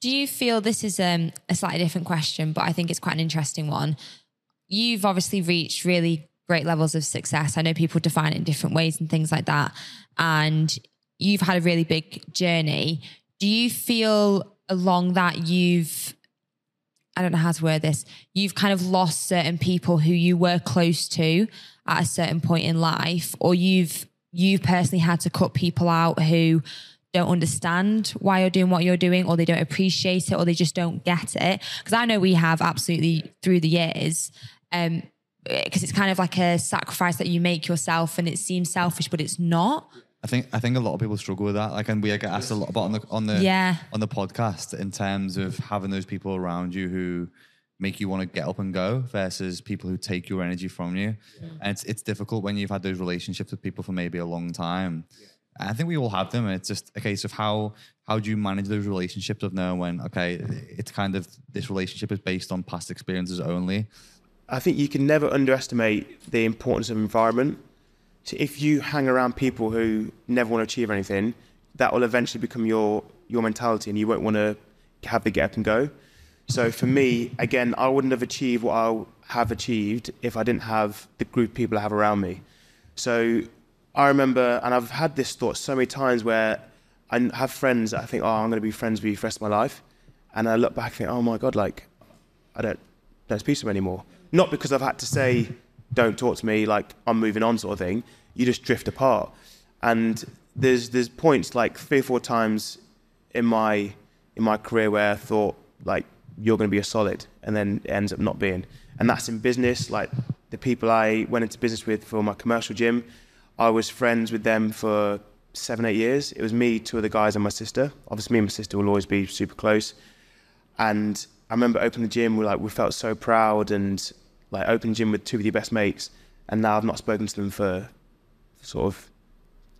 Do you feel this is um, a slightly different question, but I think it's quite an interesting one? You've obviously reached really great levels of success. I know people define it in different ways and things like that. And you've had a really big journey. Do you feel along that you've, I don't know how to word this, you've kind of lost certain people who you were close to at a certain point in life, or you've you've personally had to cut people out who don't understand why you're doing what you're doing, or they don't appreciate it, or they just don't get it? Because I know we have absolutely through the years. Um, because it's kind of like a sacrifice that you make yourself and it seems selfish but it's not I think I think a lot of people struggle with that. Like, and we get asked a lot about on the on the Yeah. on the podcast in terms of having those people around you who make you want to get up and go versus people who take your energy from you. And it's it's difficult when you've had those relationships with people for maybe a long time. And I think we all have them. And it's just a case of how how do you manage those relationships of knowing when okay, it's kind of this relationship is based on past experiences only. I think you can never underestimate the importance of environment. So if you hang around people who never want to achieve anything, that will eventually become your your mentality, and you won't want to have the get up and go. So for me, again, I wouldn't have achieved what I have achieved if I didn't have the group of people I have around me. So I remember, and I've had this thought so many times where I have friends I think, oh, I'm going to be friends with you for the rest of my life, and I look back and think, oh my god, like I don't don't speak to them anymore. Not because I've had to say, don't talk to me, like I'm moving on sort of thing. You just drift apart. And there's there's points like three or four times in my in my career where I thought like you're going to be a solid, and then it ends up not being. And that's in business. Like the people I went into business with for my commercial gym, I was friends with them for seven eight years. It was me, two of the guys, and my sister. Obviously, me and my sister will always be super close. And I remember opening the gym. We like we felt so proud and like opening the gym with two of your best mates. And now I've not spoken to them for sort of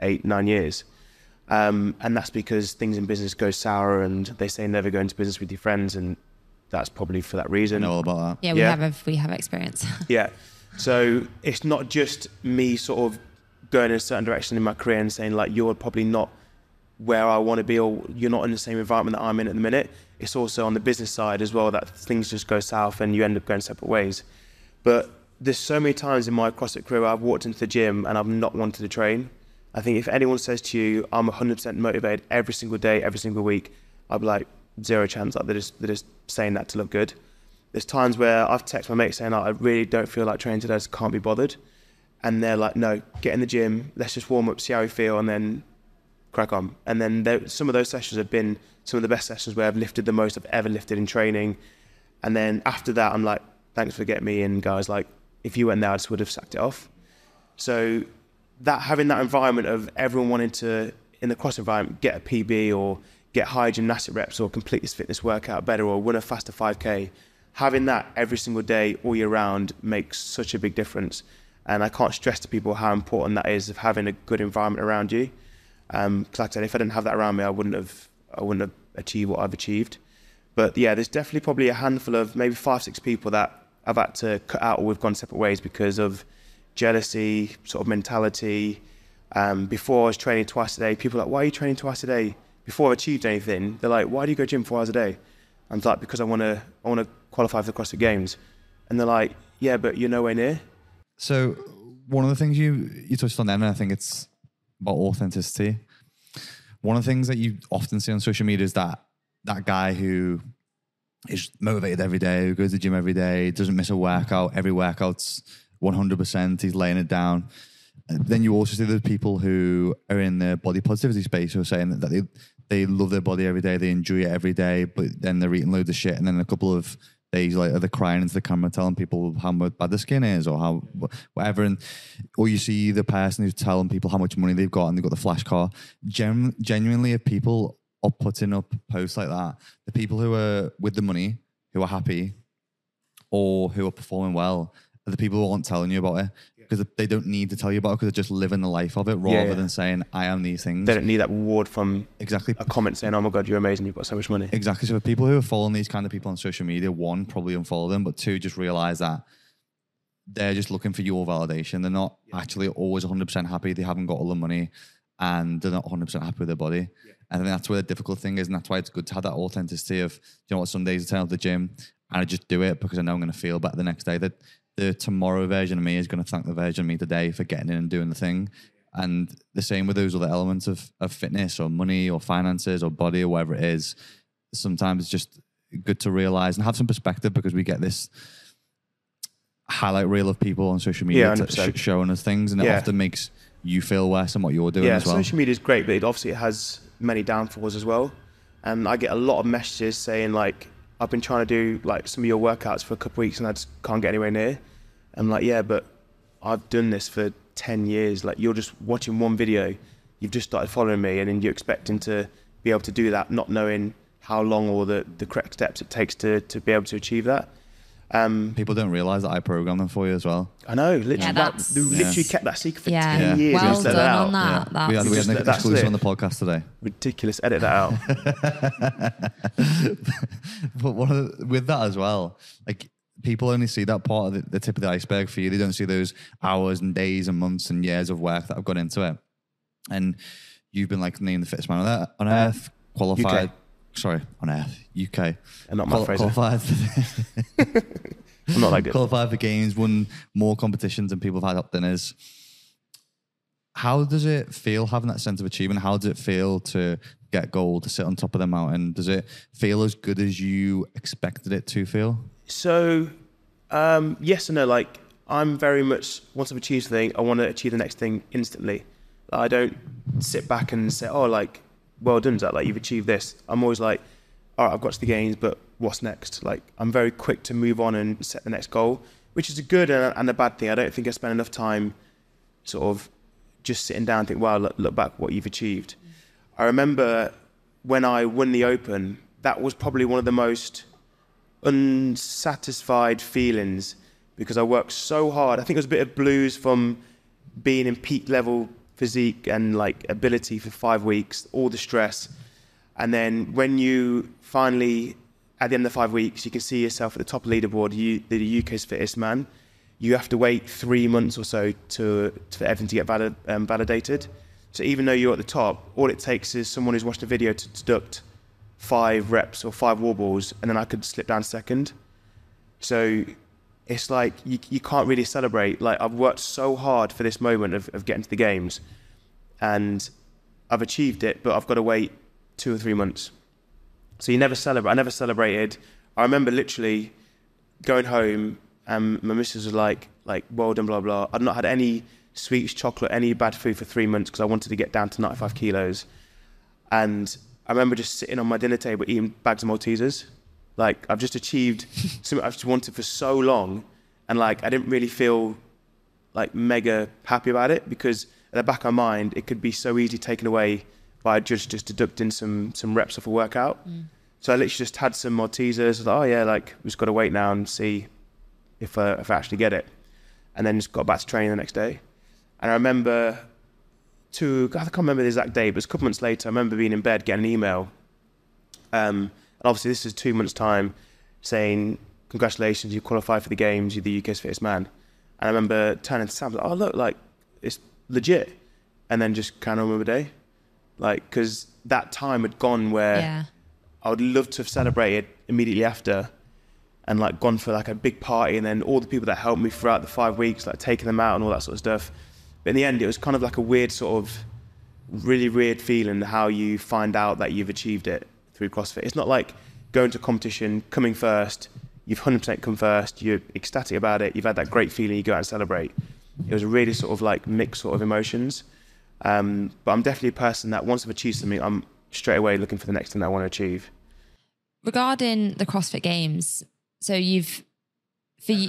eight nine years. Um, and that's because things in business go sour, and they say never go into business with your friends, and that's probably for that I reason. know all about that. yeah we Yeah. have a, we have experience Yeah. So it's not just me sort of going in a certain direction in my career and saying like you're probably not where I want to be or you're not in the same environment that I'm in at the minute. It's also on the business side as well that things just go south and you end up going separate ways. But there's so many times in my CrossFit career I've walked into the gym and I've not wanted to train. I think if anyone says to you, I'm 100% motivated every single day, every single week, I'd be like, zero chance. Like they're just, they're just saying that to look good. There's times where I've texted my mate saying, like, I really don't feel like training today, I just can't be bothered. And they're like, no, get in the gym, let's just warm up, see how you feel, and then crack on. And then there, some of those sessions have been some of the best sessions where I've lifted the most I've ever lifted in training. And then after that, I'm like, thanks for getting me in, guys. Like, if you went there, I just would have sacked it off. So that having that environment of everyone wanting to in the cross environment get a PB or get high gymnastic reps or complete this fitness workout better or run a faster 5k having that every single day all year round makes such a big difference and i can't stress to people how important that is of having a good environment around you um, cause like i said if i didn't have that around me i wouldn't have i wouldn't have achieved what i've achieved but yeah there's definitely probably a handful of maybe five six people that i've had to cut out or we've gone separate ways because of jealousy sort of mentality um, before I was training twice a day, people were like, why are you training twice a day? Before I've achieved anything, they're like, why do you go gym four hours a day? I'm like, because I want to, I want to qualify for the CrossFit Games. And they're like, yeah, but you're nowhere near. So one of the things you you touched on then, and I think it's about authenticity. One of the things that you often see on social media is that that guy who is motivated every day, who goes to the gym every day, doesn't miss a workout, every workout's 100%, he's laying it down. Then you also see the people who are in the body positivity space who are saying that they they love their body every day, they enjoy it every day, but then they're eating loads of shit, and then a couple of days later they're crying into the camera, telling people how bad their skin is or how whatever, and or you see the person who's telling people how much money they've got and they've got the flash car. Gen- genuinely, if people are putting up posts like that, the people who are with the money, who are happy, or who are performing well, are the people who aren't telling you about it because they don't need to tell you about it because they're just living the life of it rather Yeah, yeah. than saying I am these things. They don't need that reward from exactly a comment saying, oh my God, you're amazing, you've got so much money. Exactly. So for people who are following these kind of people on social media, one, probably unfollow them, but two, just realize that they're just looking for your validation. They're not actually always 100% happy. They haven't got all the money and they're not 100% happy with their body. And I think that's where the difficult thing is. And that's why it's good to have that authenticity of, you know what, some days I turn up the gym and I just do it because I know I'm going to feel better the next day. That the tomorrow version of me is going to thank the version of me today for getting in and doing the thing. And the same with those other elements of, of fitness or money or finances or body or whatever it is. Sometimes it's just good to realize and have some perspective because we get this highlight reel of people on social media Yeah, sh- showing us things, and it Yeah. often makes you feel worse than what you're doing yeah, as well. social media is great, but it obviously it has many downfalls as well. And I get a lot of messages saying like, I've been trying to do like some of your workouts for a couple weeks and I just can't get anywhere near. I'm like, yeah, but I've done this for 10 years. Like you're just watching one video, you've just started following me and then you're expecting to be able to do that, not knowing how long or the, the correct steps it takes to, to be able to achieve that. Um, People don't realize that I program them for you as well. I know, literally, Yeah, that, that's- they literally Yeah. kept that secret for Yeah. 10 years. Well just let done that out. on that. Yeah. That's we had, we had Just an that- that's exclusive it. on the podcast today. Ridiculous. Edit that out. but one of the, with that as well, like people only see that part of the, the tip of the iceberg for you. They don't see those hours and days and months and years of work that have gone into it. And you've been like named the fittest man on earth, on earth qualified. Sorry, on earth, UK. And not Mat Fraser. Qualified for, I'm not like it. qualified for games, won more competitions than people have had up dinners. How does it feel having that sense of achievement? How does it feel to get gold, to sit on top of the mountain? Does it feel as good as you expected it to feel? So, um, yes and no. Like, I'm very much once I've achieved something, I want to achieve the next thing instantly. I don't sit back and say, "Oh, like, well done, Zach. Like, you've achieved this." I'm always like, "All right, I've got to the games, but what's next?" Like, I'm very quick to move on and set the next goal, which is a good and a, and a bad thing. I don't think I spend enough time, sort of, just sitting down and think, "Wow, look, look back what you've achieved." I remember when I won the Open. That was probably one of the most unsatisfied feelings because I worked so hard. I think it was a bit of blues from being in peak level physique and like ability for five weeks, all the stress. And then when you finally, at the end of five weeks, you can see yourself at the top of the leaderboard, you, the UK's fittest man. You have to wait three months or so to, for everything to get valid, um, validated. So even though you're at the top, all it takes is someone who's watched a video to deduct five reps or five wall balls, and then I could slip down second. So it's like you, you can't really celebrate. Like I've worked so hard for this moment of, of getting to the games, and I've achieved it, but I've got to wait two or three months. So you never celebrate. I never celebrated. I remember literally going home, and my missus was like, like, well done, blah blah. I'd not had any sweets, chocolate, any bad food for three months because I wanted to get down to 95 kilos, and I remember just sitting on my dinner table eating bags of Maltesers. Like I've just achieved something I've just wanted for so long, and like I didn't really feel like mega happy about it because at the back of my mind it could be so easily taken away by judge just deducting some some reps off a workout. So I literally just had some Maltesers. Like, oh yeah, like just got to wait now and see if uh, if I actually get it. And then just got back to training the next day. And I remember two, I can't remember the exact day, but it was a couple months later, I remember being in bed getting an email. Um, and obviously this is two months' time saying, congratulations, you qualified for the games, you're the UK's fittest man. And I remember turning to Sam, like, oh look, like it's legit. And then just kind of remember the day. Like, because that time had gone where Yeah. I would love to have celebrated immediately after and like gone for like a big party and then all the people that helped me throughout the five weeks, like taking them out and all that sort of stuff. But in the end, it was kind of like a weird sort of really weird feeling how you find out that you've achieved it through CrossFit. It's not like going to competition, coming first, you've 100% come first, you're ecstatic about it, you've had that great feeling, you go out and celebrate. It was a really sort of like mixed sort of emotions. Um, but I'm definitely a person that once I've achieved something, I'm straight away looking for the next thing that I want to achieve. Regarding the CrossFit Games, so you've for y-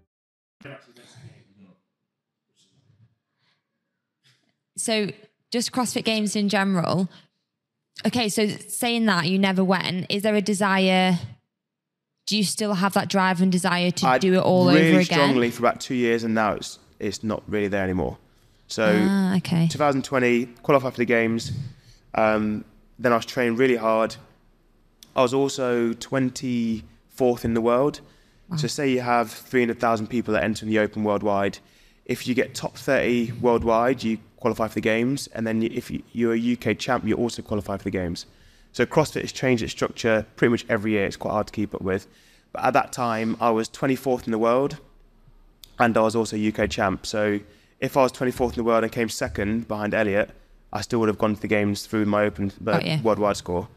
So just CrossFit Games in general. Okay, so saying that you never went, is there a desire? Do you still have that drive and desire to I do it all really over again? Really strongly for about two years, and now it's it's not really there anymore. So Ah, okay. 2020 qualified for the games. Um, then I was training really hard. I was also 24th in the world. So say you have 300,000 people that enter in the Open worldwide. If you get top 30 worldwide, you qualify for the games, and then if you- you're a UK champ, you also qualify for the games. So CrossFit has changed its structure pretty much every year. It's quite hard to keep up with. But at that time, I was 24th in the world, and I was also UK champ. So if I was 24th in the world and came second behind Elliot, I still would have gone to the games through my open uh, Got ya. worldwide score.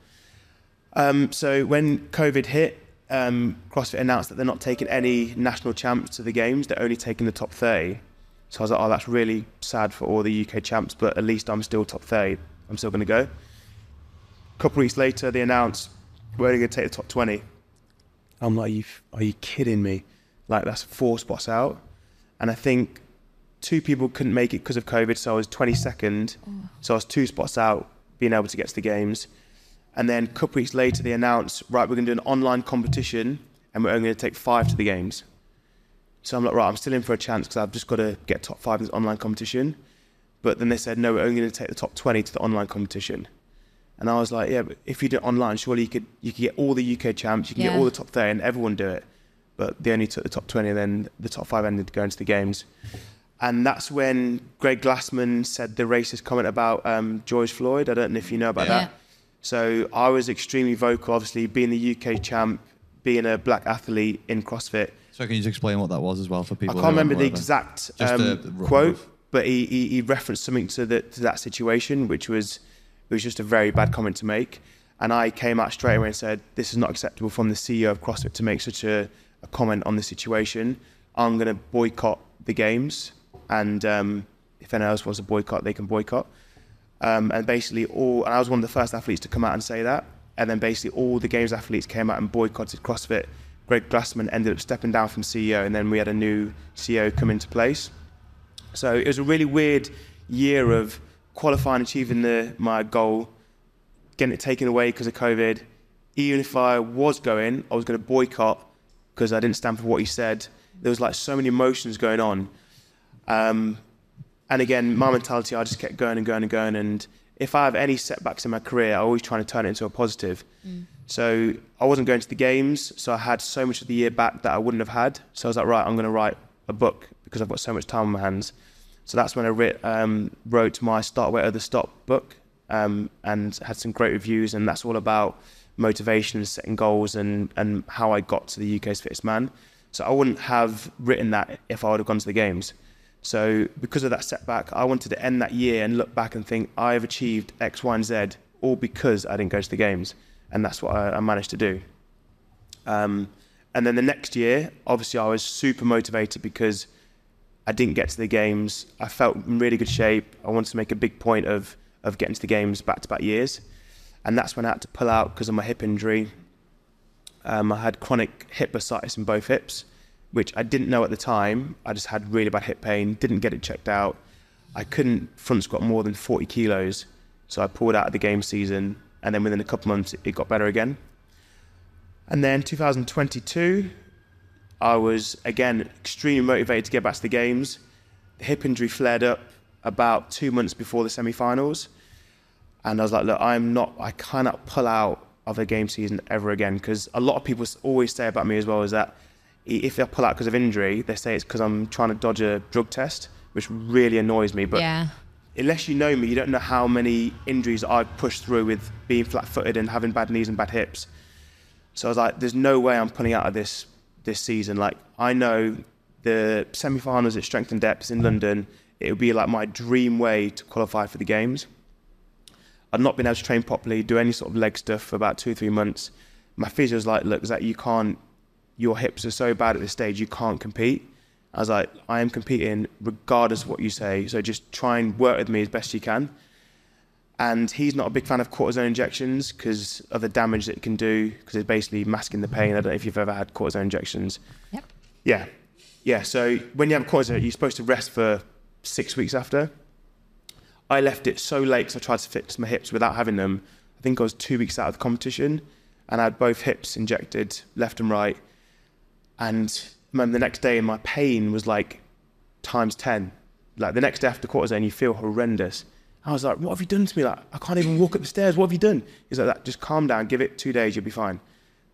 Um, so when COVID hit, um, CrossFit announced that they're not taking any national champs to the games. They're only taking the top 30. So I was like, oh, that's really sad for all the UK champs, but at least I'm still top 30. I'm still going to go. A couple weeks later, they announced we're only going to take the top 20. I'm like, are you, are you kidding me? Like, that's four spots out. And I think two people couldn't make it because of COVID, so I was 22nd. So I was two spots out, being able to get to the games. And then a couple weeks later, they announced, right, we're going to do an online competition, and we're only going to take five to the games. So I'm like, right, I'm still in for a chance because I've just got to get top five in this online competition. But then they said, no, we're only going to take the top 20 to the online competition. And I was like, yeah, but if you do it online, surely you could you could get all the UK champs, you can get all the top 30, and everyone do it. But they only took the top 20, and then the top five ended going to the games. And that's when Greg Glassman said the racist comment about um, George Floyd. I don't know if you know about Yeah. that. So I was extremely vocal, obviously, being the UK champ, being a black athlete in CrossFit. So can you just explain what that was as well for people? I can't remember the aware of it? exact um, the- quote, but he, he, he referenced something to, the, to that situation, which was it was just a very bad comment to make. And I came out straight away and said, "This is not acceptable from the CEO of CrossFit to make such a, a comment on the situation. I'm going to boycott the games, and um, if anyone else wants to boycott, they can boycott." Um, and basically, all and I was one of the first athletes to come out and say that. And then basically, all the games athletes came out and boycotted CrossFit. Greg Glassman ended up stepping down from CEO, and then we had a new CEO come into place. So it was a really weird year of qualifying, achieving the my goal, getting it taken away because of COVID. Even if I was going, I was going to boycott because I didn't stand for what he said. There was like so many emotions going on. Um, and again, my mentality, I just kept going and going and going. And if I have any setbacks in my career, I always try to turn it into a positive. So I wasn't going to the games, so I had so much of the year back that I wouldn't have had. So I was like, right, I'm going to write a book because I've got so much time on my hands. So that's when I um, wrote my Start Where Others Stop book um, and had some great reviews. And that's all about motivation and setting goals and, and how I got to the UK's fittest man. So I wouldn't have written that if I would have gone to the games. So because of that setback, I wanted to end that year and look back and think I have achieved X, Y, and Z all because I didn't go to the games, and that's what I, I managed to do. Um, and then the next year, obviously, I was super motivated because I didn't get to the games. I felt in really good shape. I wanted to make a big point of of getting to the games back to back years, and that's when I had to pull out because of my hip injury. Um, I had chronic hip bursitis in both hips, which I didn't know at the time. I just had really bad hip pain. Didn't get it checked out. I couldn't front squat more than 40 kilos, so I pulled out of the game season, and then within a couple months, it got better again. And then 2022, I was again extremely motivated to get back to the games. The hip injury flared up about two months before the semi-finals, and I was like, "Look, I'm not. I cannot pull out of a game season ever again." Because a lot of people always say about me as well is that if I pull out because of injury, they say it's because I'm trying to dodge a drug test, which really annoys me. But yeah. Unless you know me, you don't know how many injuries I've pushed through with being flat-footed and having bad knees and bad hips. So I was like, "There's no way I'm pulling out of this this season. Like I know the semi-finals at Strength in Depths in London. It would be like my dream way to qualify for the games. I'd not been able to train properly, do any sort of leg stuff for about two three months. My physio was like, "Look, Zach, you can't. Your hips are so bad at this stage. You can't compete." I was like, "I am competing regardless of what you say. So just try and work with me as best you can." and he's not a big fan of cortisone injections because of the damage that it can do because it's basically masking the pain. I don't know if you've ever had cortisone injections. Yep. Yeah, yeah. So when you have cortisone, you're supposed to rest for six weeks after. I left it so late because I tried to fix my hips without having them. I think I was two weeks out of the competition, and I had both hips injected left and right. And the next day, my pain was like times ten. Like the next day after cortisone, you feel horrendous. I was like, what have you done to me? Like, I can't even walk up the stairs. What have you done? He's like, that. just calm down, give it two days, you'll be fine.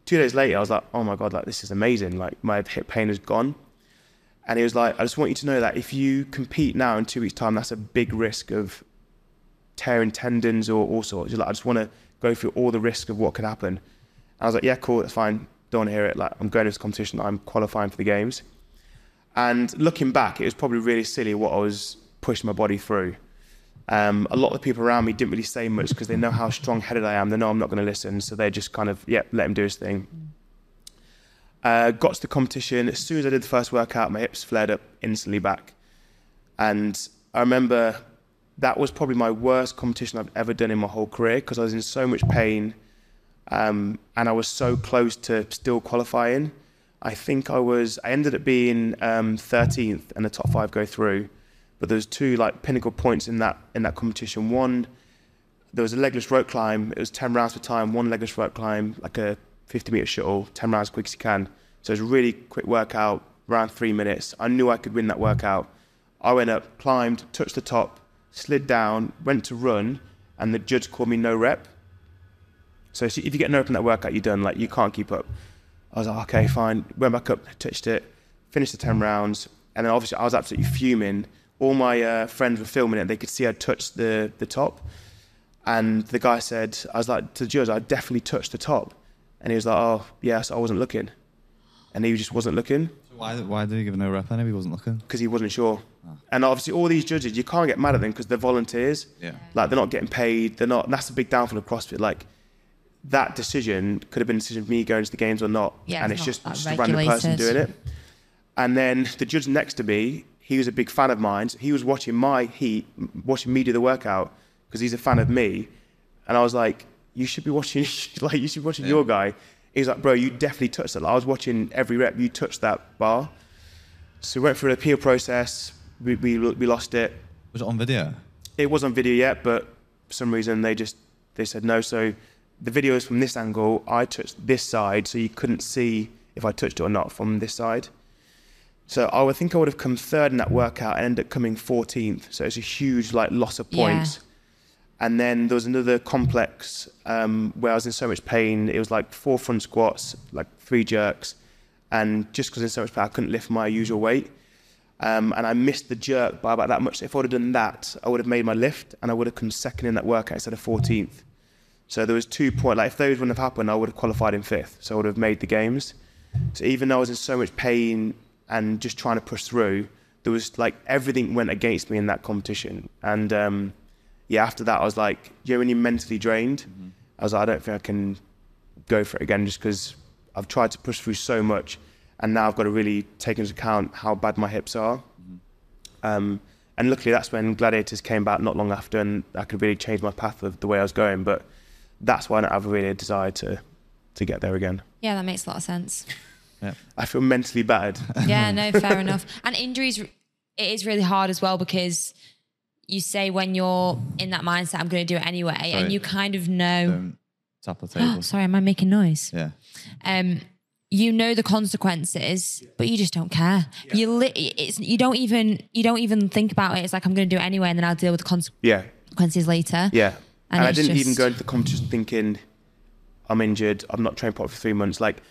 Two days later, I was like, oh my God, like, this is amazing. Like, my hip pain is gone. And he was like, I just want you to know that if you compete now in two weeks' time, that's a big risk of tearing tendons or all sorts. He's like, I just want to go through all the risk of what could happen. And I was like, yeah, cool, that's fine. Don't want to hear it. Like, I'm going to this competition, I'm qualifying for the games. And looking back, it was probably really silly what I was pushing my body through. Um, a lot of the people around me didn't really say much because they know how strong-headed I am. They know I'm not going to listen, so they just kind of, yeah, let him do his thing. Uh, got to the competition. As soon as I did the first workout, my hips flared up instantly back. And I remember that was probably my worst competition I've ever done in my whole career because I was in so much pain um, and I was so close to still qualifying. I think I was, I ended up being um, 13th and the top five go through. But there was two like pinnacle points in that in that competition. One, there was a legless rope climb. It was 10 rounds per time, one legless rope climb, like a 50 meter shuttle, 10 rounds as quick as you can. So it was a really quick workout, around three minutes. I knew I could win that workout. I went up, climbed, touched the top, slid down, went to run, and the judge called me no rep. So if you get no open that workout, you're done. Like you can't keep up. I was like, okay, fine. Went back up, touched it, finished the 10 rounds, and then obviously I was absolutely fuming all my uh, friends were filming it. They could see I touched the the top, and the guy said, "I was like to the judge, I definitely touched the top," and he was like, "Oh yes, I wasn't looking," and he just wasn't looking. Why why did he give no rep then if he wasn't looking? Because he wasn't sure. Oh. And obviously, all these judges, you can't get mad at them because they're volunteers. Yeah. Like they're not getting paid. They're not. that's the big downfall of CrossFit. Like that decision could have been a decision of me going to the games or not. Yeah, and it's, it's just, just a random person doing it. And then the judge next to me, he was a big fan of mine. So he was watching my heat, watching me do the workout because he's a fan of me. And I was like, you should be watching, like, you should be watching yeah. your guy. He's like, bro, you definitely touched that. I was watching every rep. You touched that bar. So we went through an appeal process. We, we, we lost it. Was it on video? It was on video yet, but for some reason they just they said no. So the video is from this angle. I touched this side, so you couldn't see if I touched it or not from this side. So I would think I would have come third in that workout and ended up coming 14th. So it's a huge like loss of points. Yeah. And then there was another complex um, where I was in so much pain. It was like four front squats, like three jerks, and just because I was in so much pain, I couldn't lift my usual weight. Um, and I missed the jerk by about that much. If I would have done that, I would have made my lift, and I would have come second in that workout instead of 14th. So there was two points. Like if those wouldn't have happened, I would have qualified in fifth. So I would have made the games. So even though I was in so much pain and just trying to push through. There was like everything went against me in that competition, and um, yeah, after that, I was like, you know, when you're mentally drained, I was like, I don't think I can go for it again just because I've tried to push through so much and now I've got to really take into account how bad my hips are. Um, and luckily, that's when Gladiators came back not long after, and I could really change my path of the way I was going. But that's why I don't have really a desire to, to get there again. Yeah, that makes a lot of sense. Yeah. I feel mentally bad. Yeah, no, fair enough. And injuries, it is really hard as well because you say when you're in that mindset, I'm going to do it anyway, and you kind of know. Don't tap the table. Sorry, am I making noise? Yeah. um, you know the consequences, but you just don't care. You li- it's you don't even you don't even think about it. It's like I'm going to do it anyway, and then I'll deal with the consequences Yeah, later. yeah. And And, I didn't even go into the competition thinking I'm injured. I'm not trained properly for three months. Like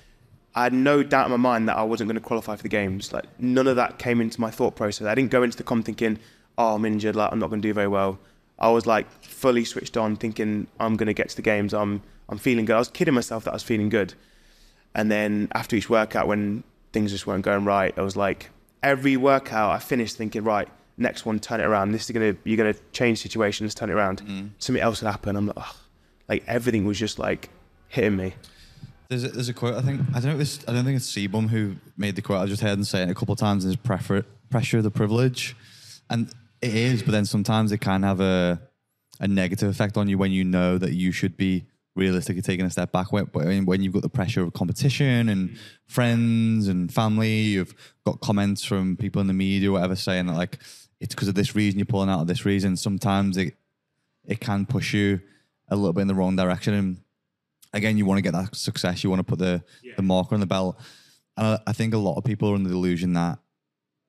I had no doubt in my mind that I wasn't going to qualify for the games. Like none of that came into my thought process. I didn't go into the comp thinking, "Oh, I'm injured. Like I'm not going to do very well." I was like fully switched on, thinking I'm going to get to the games. I'm I'm feeling good. I was kidding myself that I was feeling good. And then after each workout, when things just weren't going right, I was like, every workout I finished thinking, right, next one, turn it around. This is gonna, you're gonna change situations, turn it around. Mm. Something else would happen. I'm like, oh, like everything was just like hitting me. There's a, there's a quote. I think I don't know. If it's, I don't think it's CBum who made the quote. I just heard him say it a couple of times. Is prefer, pressure of the privilege, and it is. But then sometimes it can have a a negative effect on you when you know that you should be realistically taking a step back. When, when when you've got the pressure of competition and friends and family, you've got comments from people in the media, or whatever, saying that like it's because of this reason you're pulling out of this reason. Sometimes it it can push you a little bit in the wrong direction. And again, you want to get that success. You want to put the, the marker on the belt. And I, I think a lot of people are under the illusion that,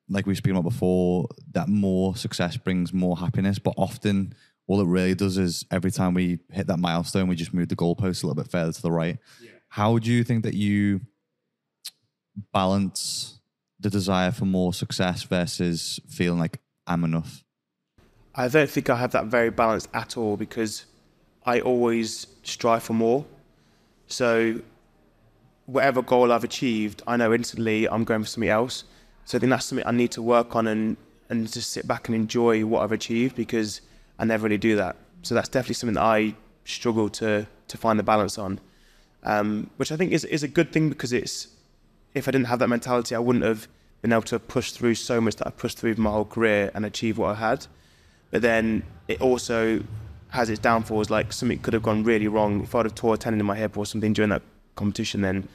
like we were speaking about before, that more success brings more happiness. But often, all it really does is every time we hit that milestone, we just move the goalpost a little bit further to the right. How do you think that you balance the desire for more success versus feeling like I'm enough? I don't think I have that very balanced at all because I always strive for more. So whatever goal I've achieved, I know instantly I'm going for something else. So I think that's something I need to work on and, and just sit back and enjoy what I've achieved because I never really do that. So that's definitely something that I struggle to to find the balance on, um, which I think is is a good thing because it's if I didn't have that mentality, I wouldn't have been able to push through so much that I pushed through my whole career and achieve what I had. But then it also has its downfalls. Like something could have gone really wrong. If I'd have tore a tendon in my hip or something during that competition, then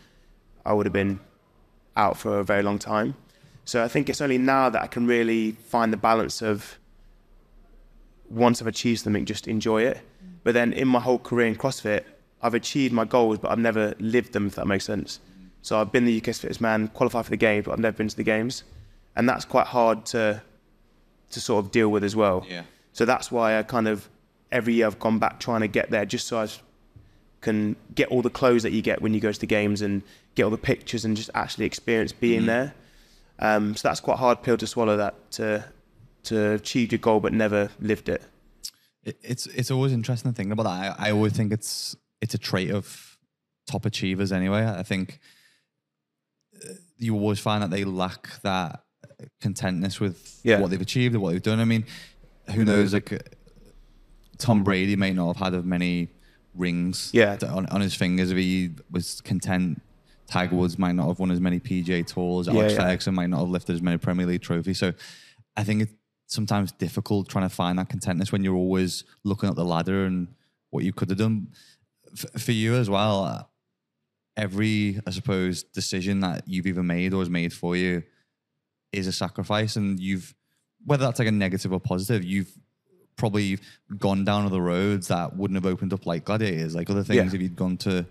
I would have been out for a very long time. So I think it's only now that I can really find the balance of once I've achieved something, just enjoy it. But then in my whole career in CrossFit, I've achieved my goals, but I've never lived them, if that makes sense. So I've been the UK's fittest man, qualified for the games, but I've never been to the games. And that's quite hard to to sort of deal with as well. Yeah. So that's why I kind of every year I've gone back trying to get there just so I can get all the clothes that you get when you go to the games and get all the pictures and just actually experience being there. Um, so that's quite a hard pill to swallow that to to achieve your goal but never lived it. It, it's it's always interesting thinking about that. I, I always think it's it's a trait of top achievers anyway. I think you always find that they lack that contentness with Yeah. what they've achieved and what they've done. I mean, who knows? Like Tom Brady may not have had as many rings Yeah. on, on his fingers if he was content. Tiger Woods might not have won as many PGA tours. Alex yeah. Ferguson might not have lifted as many Premier League trophies. So I think it's sometimes difficult trying to find that contentness when you're always looking up the ladder and what you could have done. F- for you as well, uh, every, I suppose, decision that you've either made or is made for you is a sacrifice. And you've, whether that's like a negative or positive, you've probably gone down other roads that wouldn't have opened up like gladiators, like other things Yeah. if you'd gone to,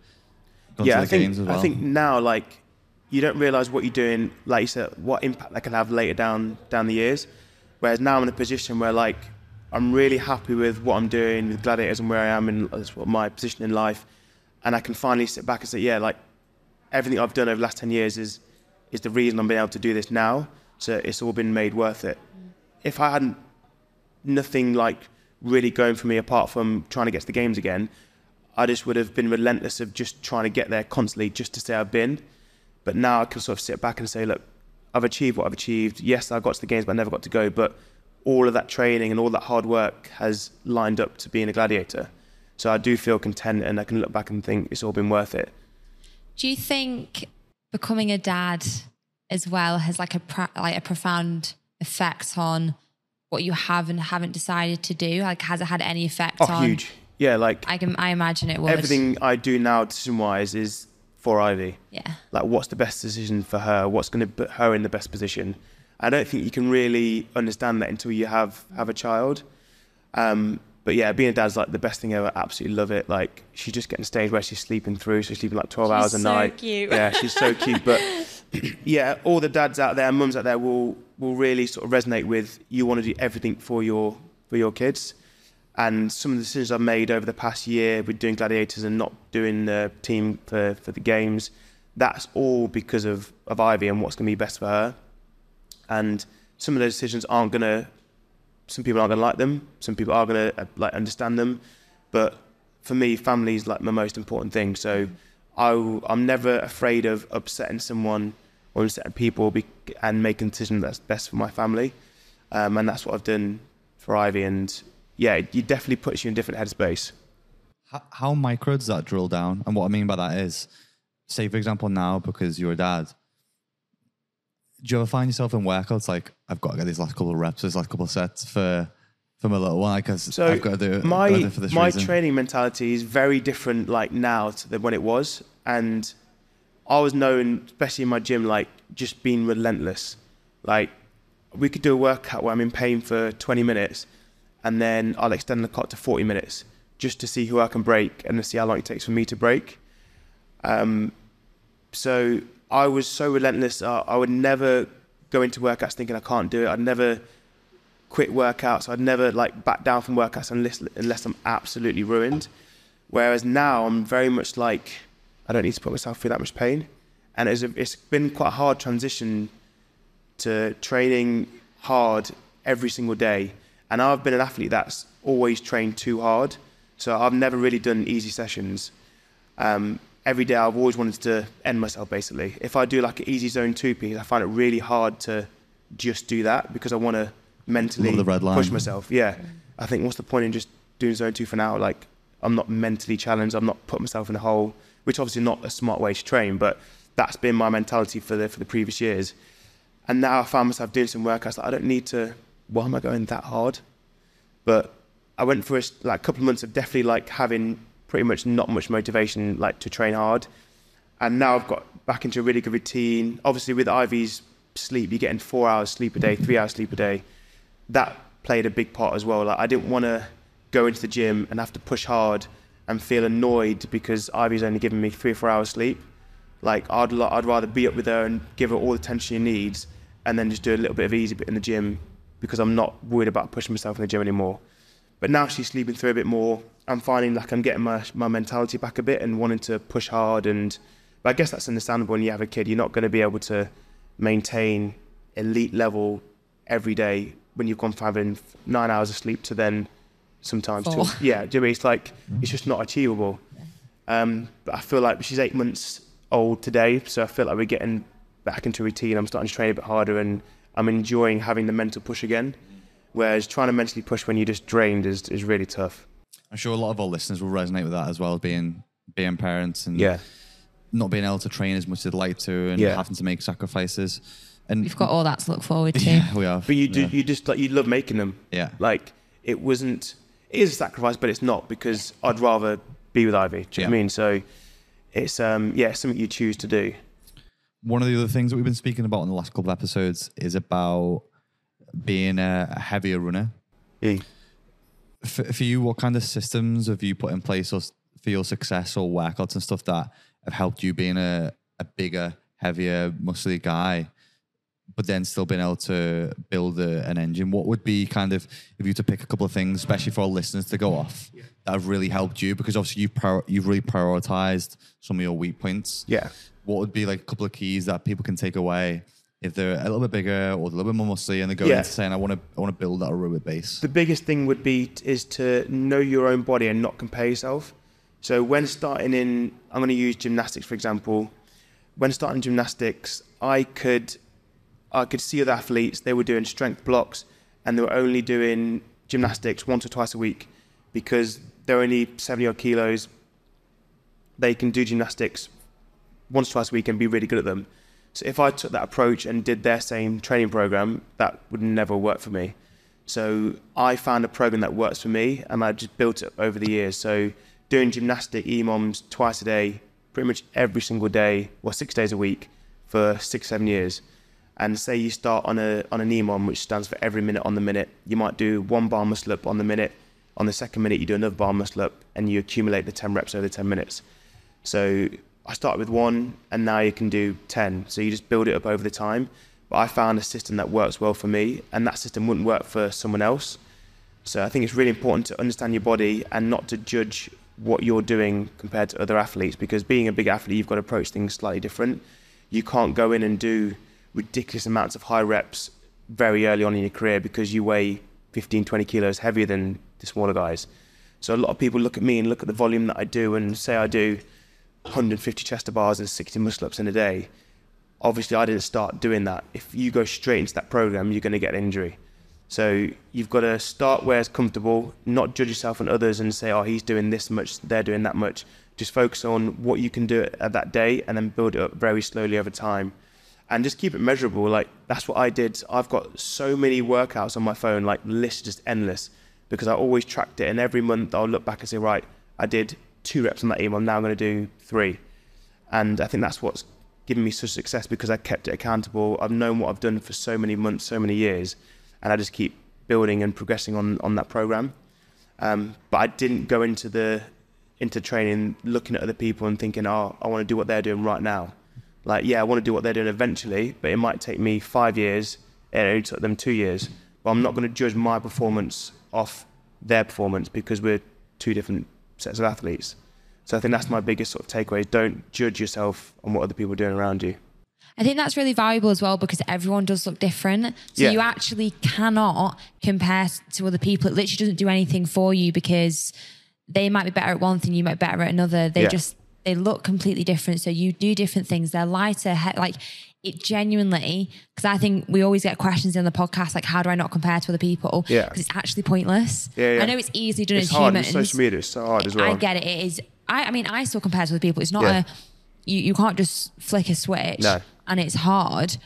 gone yeah, to I think games as well. I think now like you don't realize what you're doing, like you said, what impact that can have later down down the years. Whereas now I'm in a position where like I'm really happy with what I'm doing with gladiators and where I am in what my position in life, and I can finally sit back and say, yeah, like everything I've done over the last ten years is is the reason I'm being able to do this now. So it's all been made worth it. If I hadn't nothing like really going for me apart from trying to get to the games again. I just would have been relentless of just trying to get there constantly just to say I've been. But now I can sort of sit back and say, look, I've achieved what I've achieved. Yes, I got to the games, but I never got to go. But all of that training and all that hard work has lined up to being a gladiator. So I do feel content and I can look back and think it's all been worth it. Do you think becoming a dad as well has like a pro- like a profound effect on what you have and haven't decided to do? Like, has it had any effect Oh, on? huge. Yeah, like I can. I imagine it would. everything I do now decision wise is for Ivy. Yeah. Like what's the best decision for her? What's going to put her in the best position? I don't think you can really understand that until you have have a child. Um, but yeah, being a dad's like the best thing ever. Absolutely love it. Like she's just getting stage where she's sleeping through. So she's sleeping like twelve hours a so night. cute. Yeah, she's so cute. But yeah, all the dads out there, mums out there will will really sort of resonate with you want to do everything for your for your kids. And some of the decisions I've made over the past year with doing gladiators and not doing the team for, for the games, that's all because of, of Ivy and what's going to be best for her. And some of those decisions aren't going to, some people aren't going to like them. Some people are going to uh, like understand them. But for me, family is like my most important thing. So I, I'm never afraid of upsetting someone or upsetting people be, and making a decision that's best for my family. Um, and that's what I've done for Ivy. And yeah, it it definitely puts you in a different headspace. How, how micro does that drill down? And what I mean by that is, say for example now because you're a dad, do you ever find yourself in workouts like I've got to get these last couple of reps, these last couple of sets for for my little one because So I've got to do it. my do it for this my reason. training mentality is very different like now to the, when it was, and I was known, especially in my gym, like just being relentless. Like we could do a workout where I'm in pain for 20 minutes, and then I'll extend the clock to 40 minutes just to see who I can break and to see how long it takes for me to break. Um, so I was so relentless. I, I would never go into workouts thinking I can't do it. I'd never quit workouts. I'd never like back down from workouts unless unless I'm absolutely ruined. Whereas now I'm very much like I don't need to put myself through that much pain, and it's a, it's been quite a hard transition to training hard every single day. And I've been an athlete that's always trained too hard, so I've never really done easy sessions. Um, every day I've always wanted to end myself basically. If I do like an easy zone two piece, I find it really hard to just do that because I want to mentally the red line. push myself. Yeah. I think what's the point in just doing zone two for now? Like I'm not mentally challenged. I'm not putting myself in a hole, which obviously not a smart way to train, but that's been my mentality for the for the previous years. And now I found myself doing some workouts that I don't need to. Why am I going that hard? But I went for a, like a couple of months of definitely like having pretty much not much motivation like to train hard, and now I've got back into a really good routine. Obviously, with Ivy's sleep, you're getting four hours sleep a day, three hours sleep a day. That played a big part as well. Like I didn't want to go into the gym and have to push hard and feel annoyed because Ivy's only giving me three or four hours sleep. Like I'd I'd rather be up with her and give her all the attention she needs, and then just do a little bit of easy bit in the gym because I'm not worried about pushing myself in the gym anymore. But now she's sleeping through a bit more. I'm finding like I'm getting my my mentality back a bit and wanting to push hard. And but I guess that's understandable when you have a kid. You're not going to be able to maintain elite level every day when you've gone from having nine hours of sleep to then sometimes two. Four. Yeah, do you know it's like it's just not achievable. Um, but I feel like she's eight months old today, so I feel like we're getting back into routine. I'm starting to train a bit harder, and I'm enjoying having the mental push again. Whereas trying to mentally push when you're just drained is is really tough. I'm sure a lot of our listeners will resonate with that as well, being being parents and Yeah. not being able to train as much as they'd like to and Yeah. having to make sacrifices. And We've got all that to look forward to. yeah, we have. But you do yeah. you just like you love making them. Yeah. Like it wasn't. It is a sacrifice, but it's not because I'd rather be with Ivy. Do you know what I mean? So it's um yeah something you choose to do. One of the other things that we've been speaking about in the last couple of episodes is about being a, a heavier runner. Yeah. For, for you, what kind of systems have you put in place or for your success or workouts and stuff that have helped you being a, a bigger, heavier, muscly guy, but then still being able to build a, an engine? What would be kind of, if you to pick a couple of things, especially for our listeners to go off, that have really helped you? Because obviously you've, prior, you've really prioritized some of your weak points. Yeah. What would be like a couple of keys that people can take away if they're a little bit bigger or a little bit more muscly and they're going Yeah. into saying, I want to, I want to build that aerobic base? The biggest thing would be is to know your own body and not compare yourself. So when starting in, I'm going to use gymnastics for example. When starting gymnastics, I could, I could see other athletes. They were doing strength blocks, and they were only doing gymnastics once or twice a week because they're only 70 odd kilos. They can do gymnastics once or twice a week and be really good at them. So if I took that approach and did their same training program, that would never work for me. So I found a program that works for me, and I just built it over the years. So doing gymnastic EMOMs twice a day, pretty much every single day, or six days a week, for six seven years. And say you start on a on an EMOM, which stands for every minute on the minute. You might do one bar muscle up on the minute. On the second minute, you do another bar muscle up, and you accumulate the ten reps over the ten minutes. So I started with one, and now you can do ten. So you just build it up over the time. But I found a system that works well for me, and that system wouldn't work for someone else. So I think it's really important to understand your body and not to judge what you're doing compared to other athletes because being a big athlete, you've got to approach things slightly different. You can't go in and do ridiculous amounts of high reps very early on in your career because you weigh 15, 20 kilos heavier than the smaller guys. So a lot of people look at me and look at the volume that I do and say I do 150 chest bars and 60 muscle ups in a day. Obviously, I didn't start doing that. If you go straight into that program, you're going to get an injury. So you've got to start where it's comfortable, not judge yourself on others and say, oh, he's doing this much, they're doing that much. Just focus on what you can do at that day and then build it up very slowly over time. And just keep it measurable. Like that's what I did. I've got so many workouts on my phone, like list is just endless because I always tracked it. And every month I'll look back and say, right, I did two reps on that EMOM. I'm now going to do three. And I think that's what's given me such success because I kept it accountable. I've known what I've done for so many months, so many years and I just keep building and progressing on on that program. Um, but I didn't go into the into training looking at other people and thinking, oh, I want to do what they're doing right now. Like, yeah, I want to do what they're doing eventually, but it might take me five years. It only took them two years. But I'm not going to judge my performance off their performance because we're two different sets of athletes. So I think that's my biggest sort of takeaway. Don't judge yourself on what other people are doing around you. I think that's really valuable as well because everyone does look different. So Yeah. you actually cannot compare to other people. It literally doesn't do anything for you because they might be better at one thing, you might be better at another. They Yeah. just they look completely different. So you do different things. They're lighter, like it genuinely. Because I think we always get questions in the podcast like, how do I not compare to other people? Yeah. because it's actually pointless. Yeah, yeah. I know it's easily done It's as hard. Humans. social media, it's so hard as well. I get it. It is. I, I mean, I still compare to other people. It's not Yeah. a. You, you can't just flick a switch. No. And it's hard,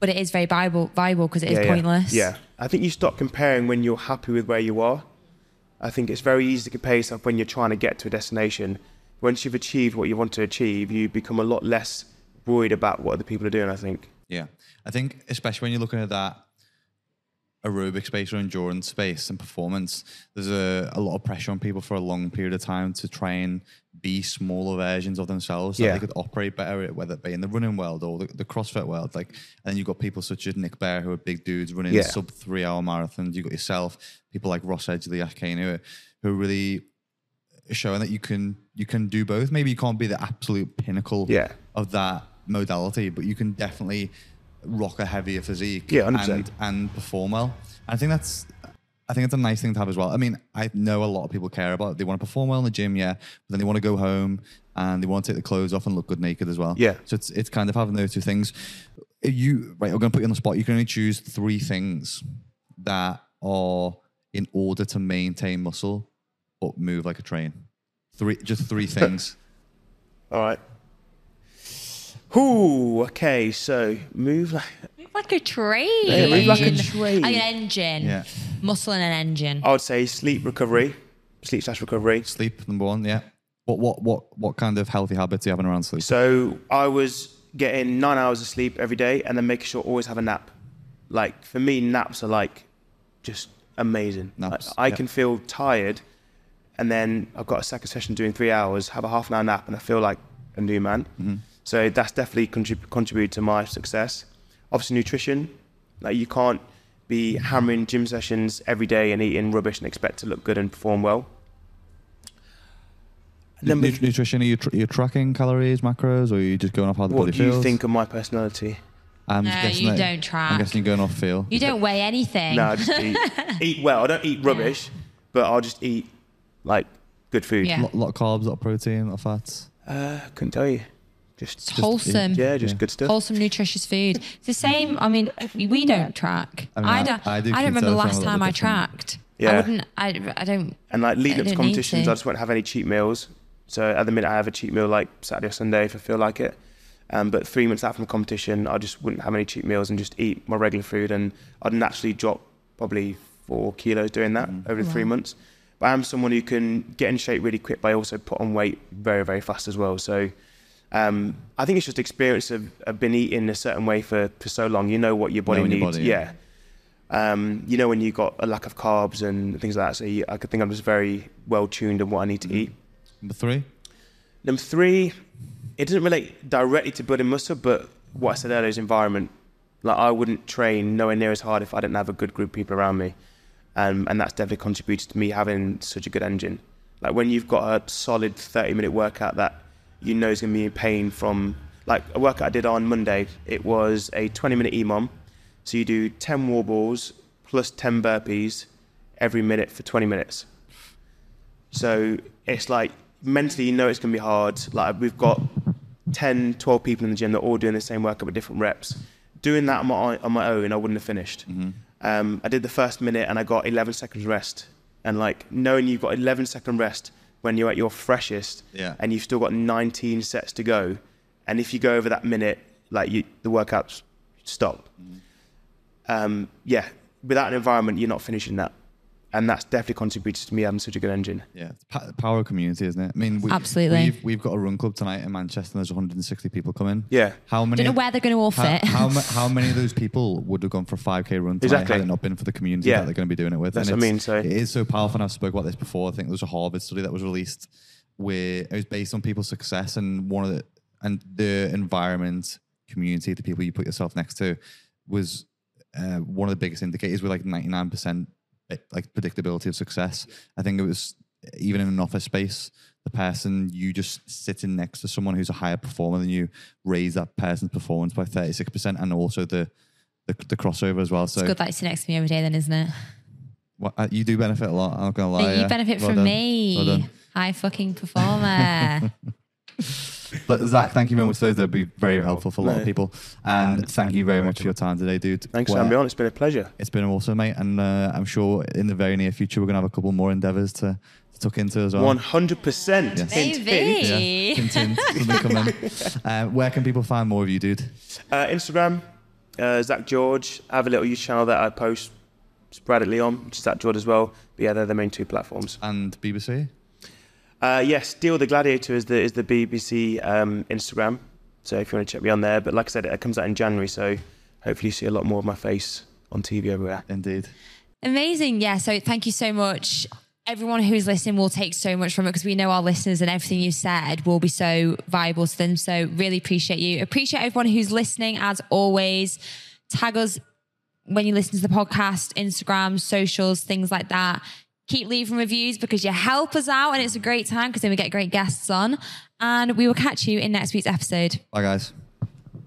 but it is very viable viable because it is yeah, pointless. Yeah. I think you stop comparing when you're happy with where you are. I think it's very easy to compare yourself when you're trying to get to a destination. Once you've achieved what you want to achieve, you become a lot less worried about what other people are doing, I think. Yeah. I think especially when you're looking at that aerobic space or endurance space and performance, there's a, a lot of pressure on people for a long period of time to try and be smaller versions of themselves so Yeah. they could operate better, whether it be in the running world or the, the CrossFit world. Like, and then you've got people such as Nick Bare who are big dudes running Yeah. sub three hour marathons. You've got yourself, people like Ross Edgley, Ash Kane, who, who are really showing that you can you can do both. Maybe you can't be the absolute pinnacle Yeah. of that modality, but you can definitely rock a heavier physique Yeah, and, and perform well. I think that's I think it's a nice thing to have as well. I mean, I know a lot of people care about it. They want to perform well in the gym, yeah, but then they want to go home and they want to take the clothes off and look good naked as well. Yeah. So it's it's kind of having those two things. You right, I'm gonna put you on the spot. You can only choose three things that are in order to maintain muscle but move like a train. Three just three things. All right. Ooh, okay, so move like Move like a train. Yeah, move like a train. Like an engine. Yeah. Muscle and an engine. I would say sleep recovery, sleep slash recovery. Sleep, number one, yeah. What what what what kind of healthy habits are you having around sleep? So I was getting nine hours of sleep every day and then making sure I always have a nap. Like for me, naps are like just amazing. Naps, Like, I yeah. can feel tired and then I've got a second session doing three hours, have a half an hour nap, and I feel like a new man. Mm-hmm. So that's definitely contrib- contributed to my success. Obviously, nutrition. Like you can't be hammering gym sessions every day and eating rubbish and expect to look good and perform well. Nu- nu- nutrition, are you, tr- are you tracking calories, macros, or are you just going off how the What body do you feels? think of my personality? I'm No, you that- don't track. I'm guessing you're going off feel. You don't weigh anything. No, I just eat, eat well. I don't eat rubbish, but I'll just eat like good food. Yeah. lot, lot of carbs, a lot of protein, a lot of fats. Uh, couldn't tell you. Just, just wholesome. yeah, just good stuff. Wholesome, nutritious food. It's the same. I mean, we don't track. I I, mean, I- don't. I I, do don't remember the last time I tracked. Yeah. I wouldn't. I. I don't. And like leading I up to competitions, to. I just won't have any cheat meals. So at the minute, I have a cheat meal like Saturday or Sunday if I feel like it. Um, but three months out from a competition, I just wouldn't have any cheat meals and just eat my regular food. And I'd naturally drop probably four kilos doing that over the three months. But I'm someone who can get in shape really quick, but I also put on weight very, very fast as well. So um, I think it's just experience of, of been eating a certain way for, for so long. You know what your body Knowing your needs. body, yeah. yeah. Um, you know when you've got a lack of carbs and things like that. So you, I could think I'm just very well tuned on what I need to eat. Number three. Number three, it doesn't relate directly to building muscle, but what I said earlier is environment. Like I wouldn't train nowhere near as hard if I didn't have a good group of people around me, um, and that's definitely contributed to me having such a good engine. Like when you've got a solid 30 minute workout that you know is going to be in pain from, like a workout I did on Monday, it was a 20 minute EMOM. So you do 10 wall balls plus 10 burpees every minute for 20 minutes. So it's like mentally, you know it's going to be hard. Like we've got 10, 12 people in the gym that are all doing the same workout with different reps. Doing that on my, on my own, I wouldn't have finished. Um, I did the first minute and I got 11 seconds rest. And like knowing you've got 11 second rest when you're at your freshest Yeah. and you've still got 19 sets to go. And if you go over that minute, like you, the workouts stop. Um, yeah, without an environment, you're not finishing that. And that's definitely contributed to me having such a good engine. Yeah, it's pa- the power of community, isn't it? I mean, we, Absolutely. We've, we've got a run club tonight in Manchester. and There's 160 people coming. Yeah. How many? Don't know where they're going to all how, fit. how, ma- how many of those people would have gone for a 5k run tonight Exactly. had it not been for the community Yeah. that they're going to be doing it with? That's And what I it's- mean, so- it is so powerful. And I've spoke about this before. I think there was a Harvard study that was released where it was based on people's success and one of the and the environment, community, the people you put yourself next to, was uh, one of the biggest indicators with like 99% like predictability of success. I think it was even in an office space, the person you just sitting next to someone who's a higher performer than you raise that person's performance by 36% and also the the, the crossover as well. So It's good that you sit next to me every day, then, isn't it? what, uh, you do benefit a lot. I'm not gonna lie. you yeah. benefit Well from done. me. Well. High fucking performer. But Zack, thank you very much. Those that'd be very helpful for a lot of people. And thank you very much for your time today, dude. Thanks for Well, having me on. It's been a pleasure. It's been awesome, mate. And uh, I'm sure in the very near future we're gonna have a couple more endeavors to, to tuck into as well. One hundred percent. Yes. Maybe. Yeah, hint, hint. Uh, where can people find more of you, dude? Uh, Instagram, uh, Zack George. I have a little YouTube channel that I post sporadically on, which is Zack George as well. But yeah, they're the main two platforms. And BBC? Uh, yes, Steel the Gladiator is the is the BBC um, Instagram. So if you want to check me on there, but like I said, it comes out in January, so hopefully you see a lot more of my face on TV everywhere. Indeed. Amazing. Yeah. So thank you so much. Everyone who's listening will take so much from it because we know our listeners and everything you said will be so valuable to them. So really appreciate you. Appreciate everyone who's listening as always. Tag us when you listen to the podcast, Instagram, socials, things like that. Keep leaving reviews because you help us out and it's a great time because then we get great guests on. And we will catch you in next week's episode. Bye, guys.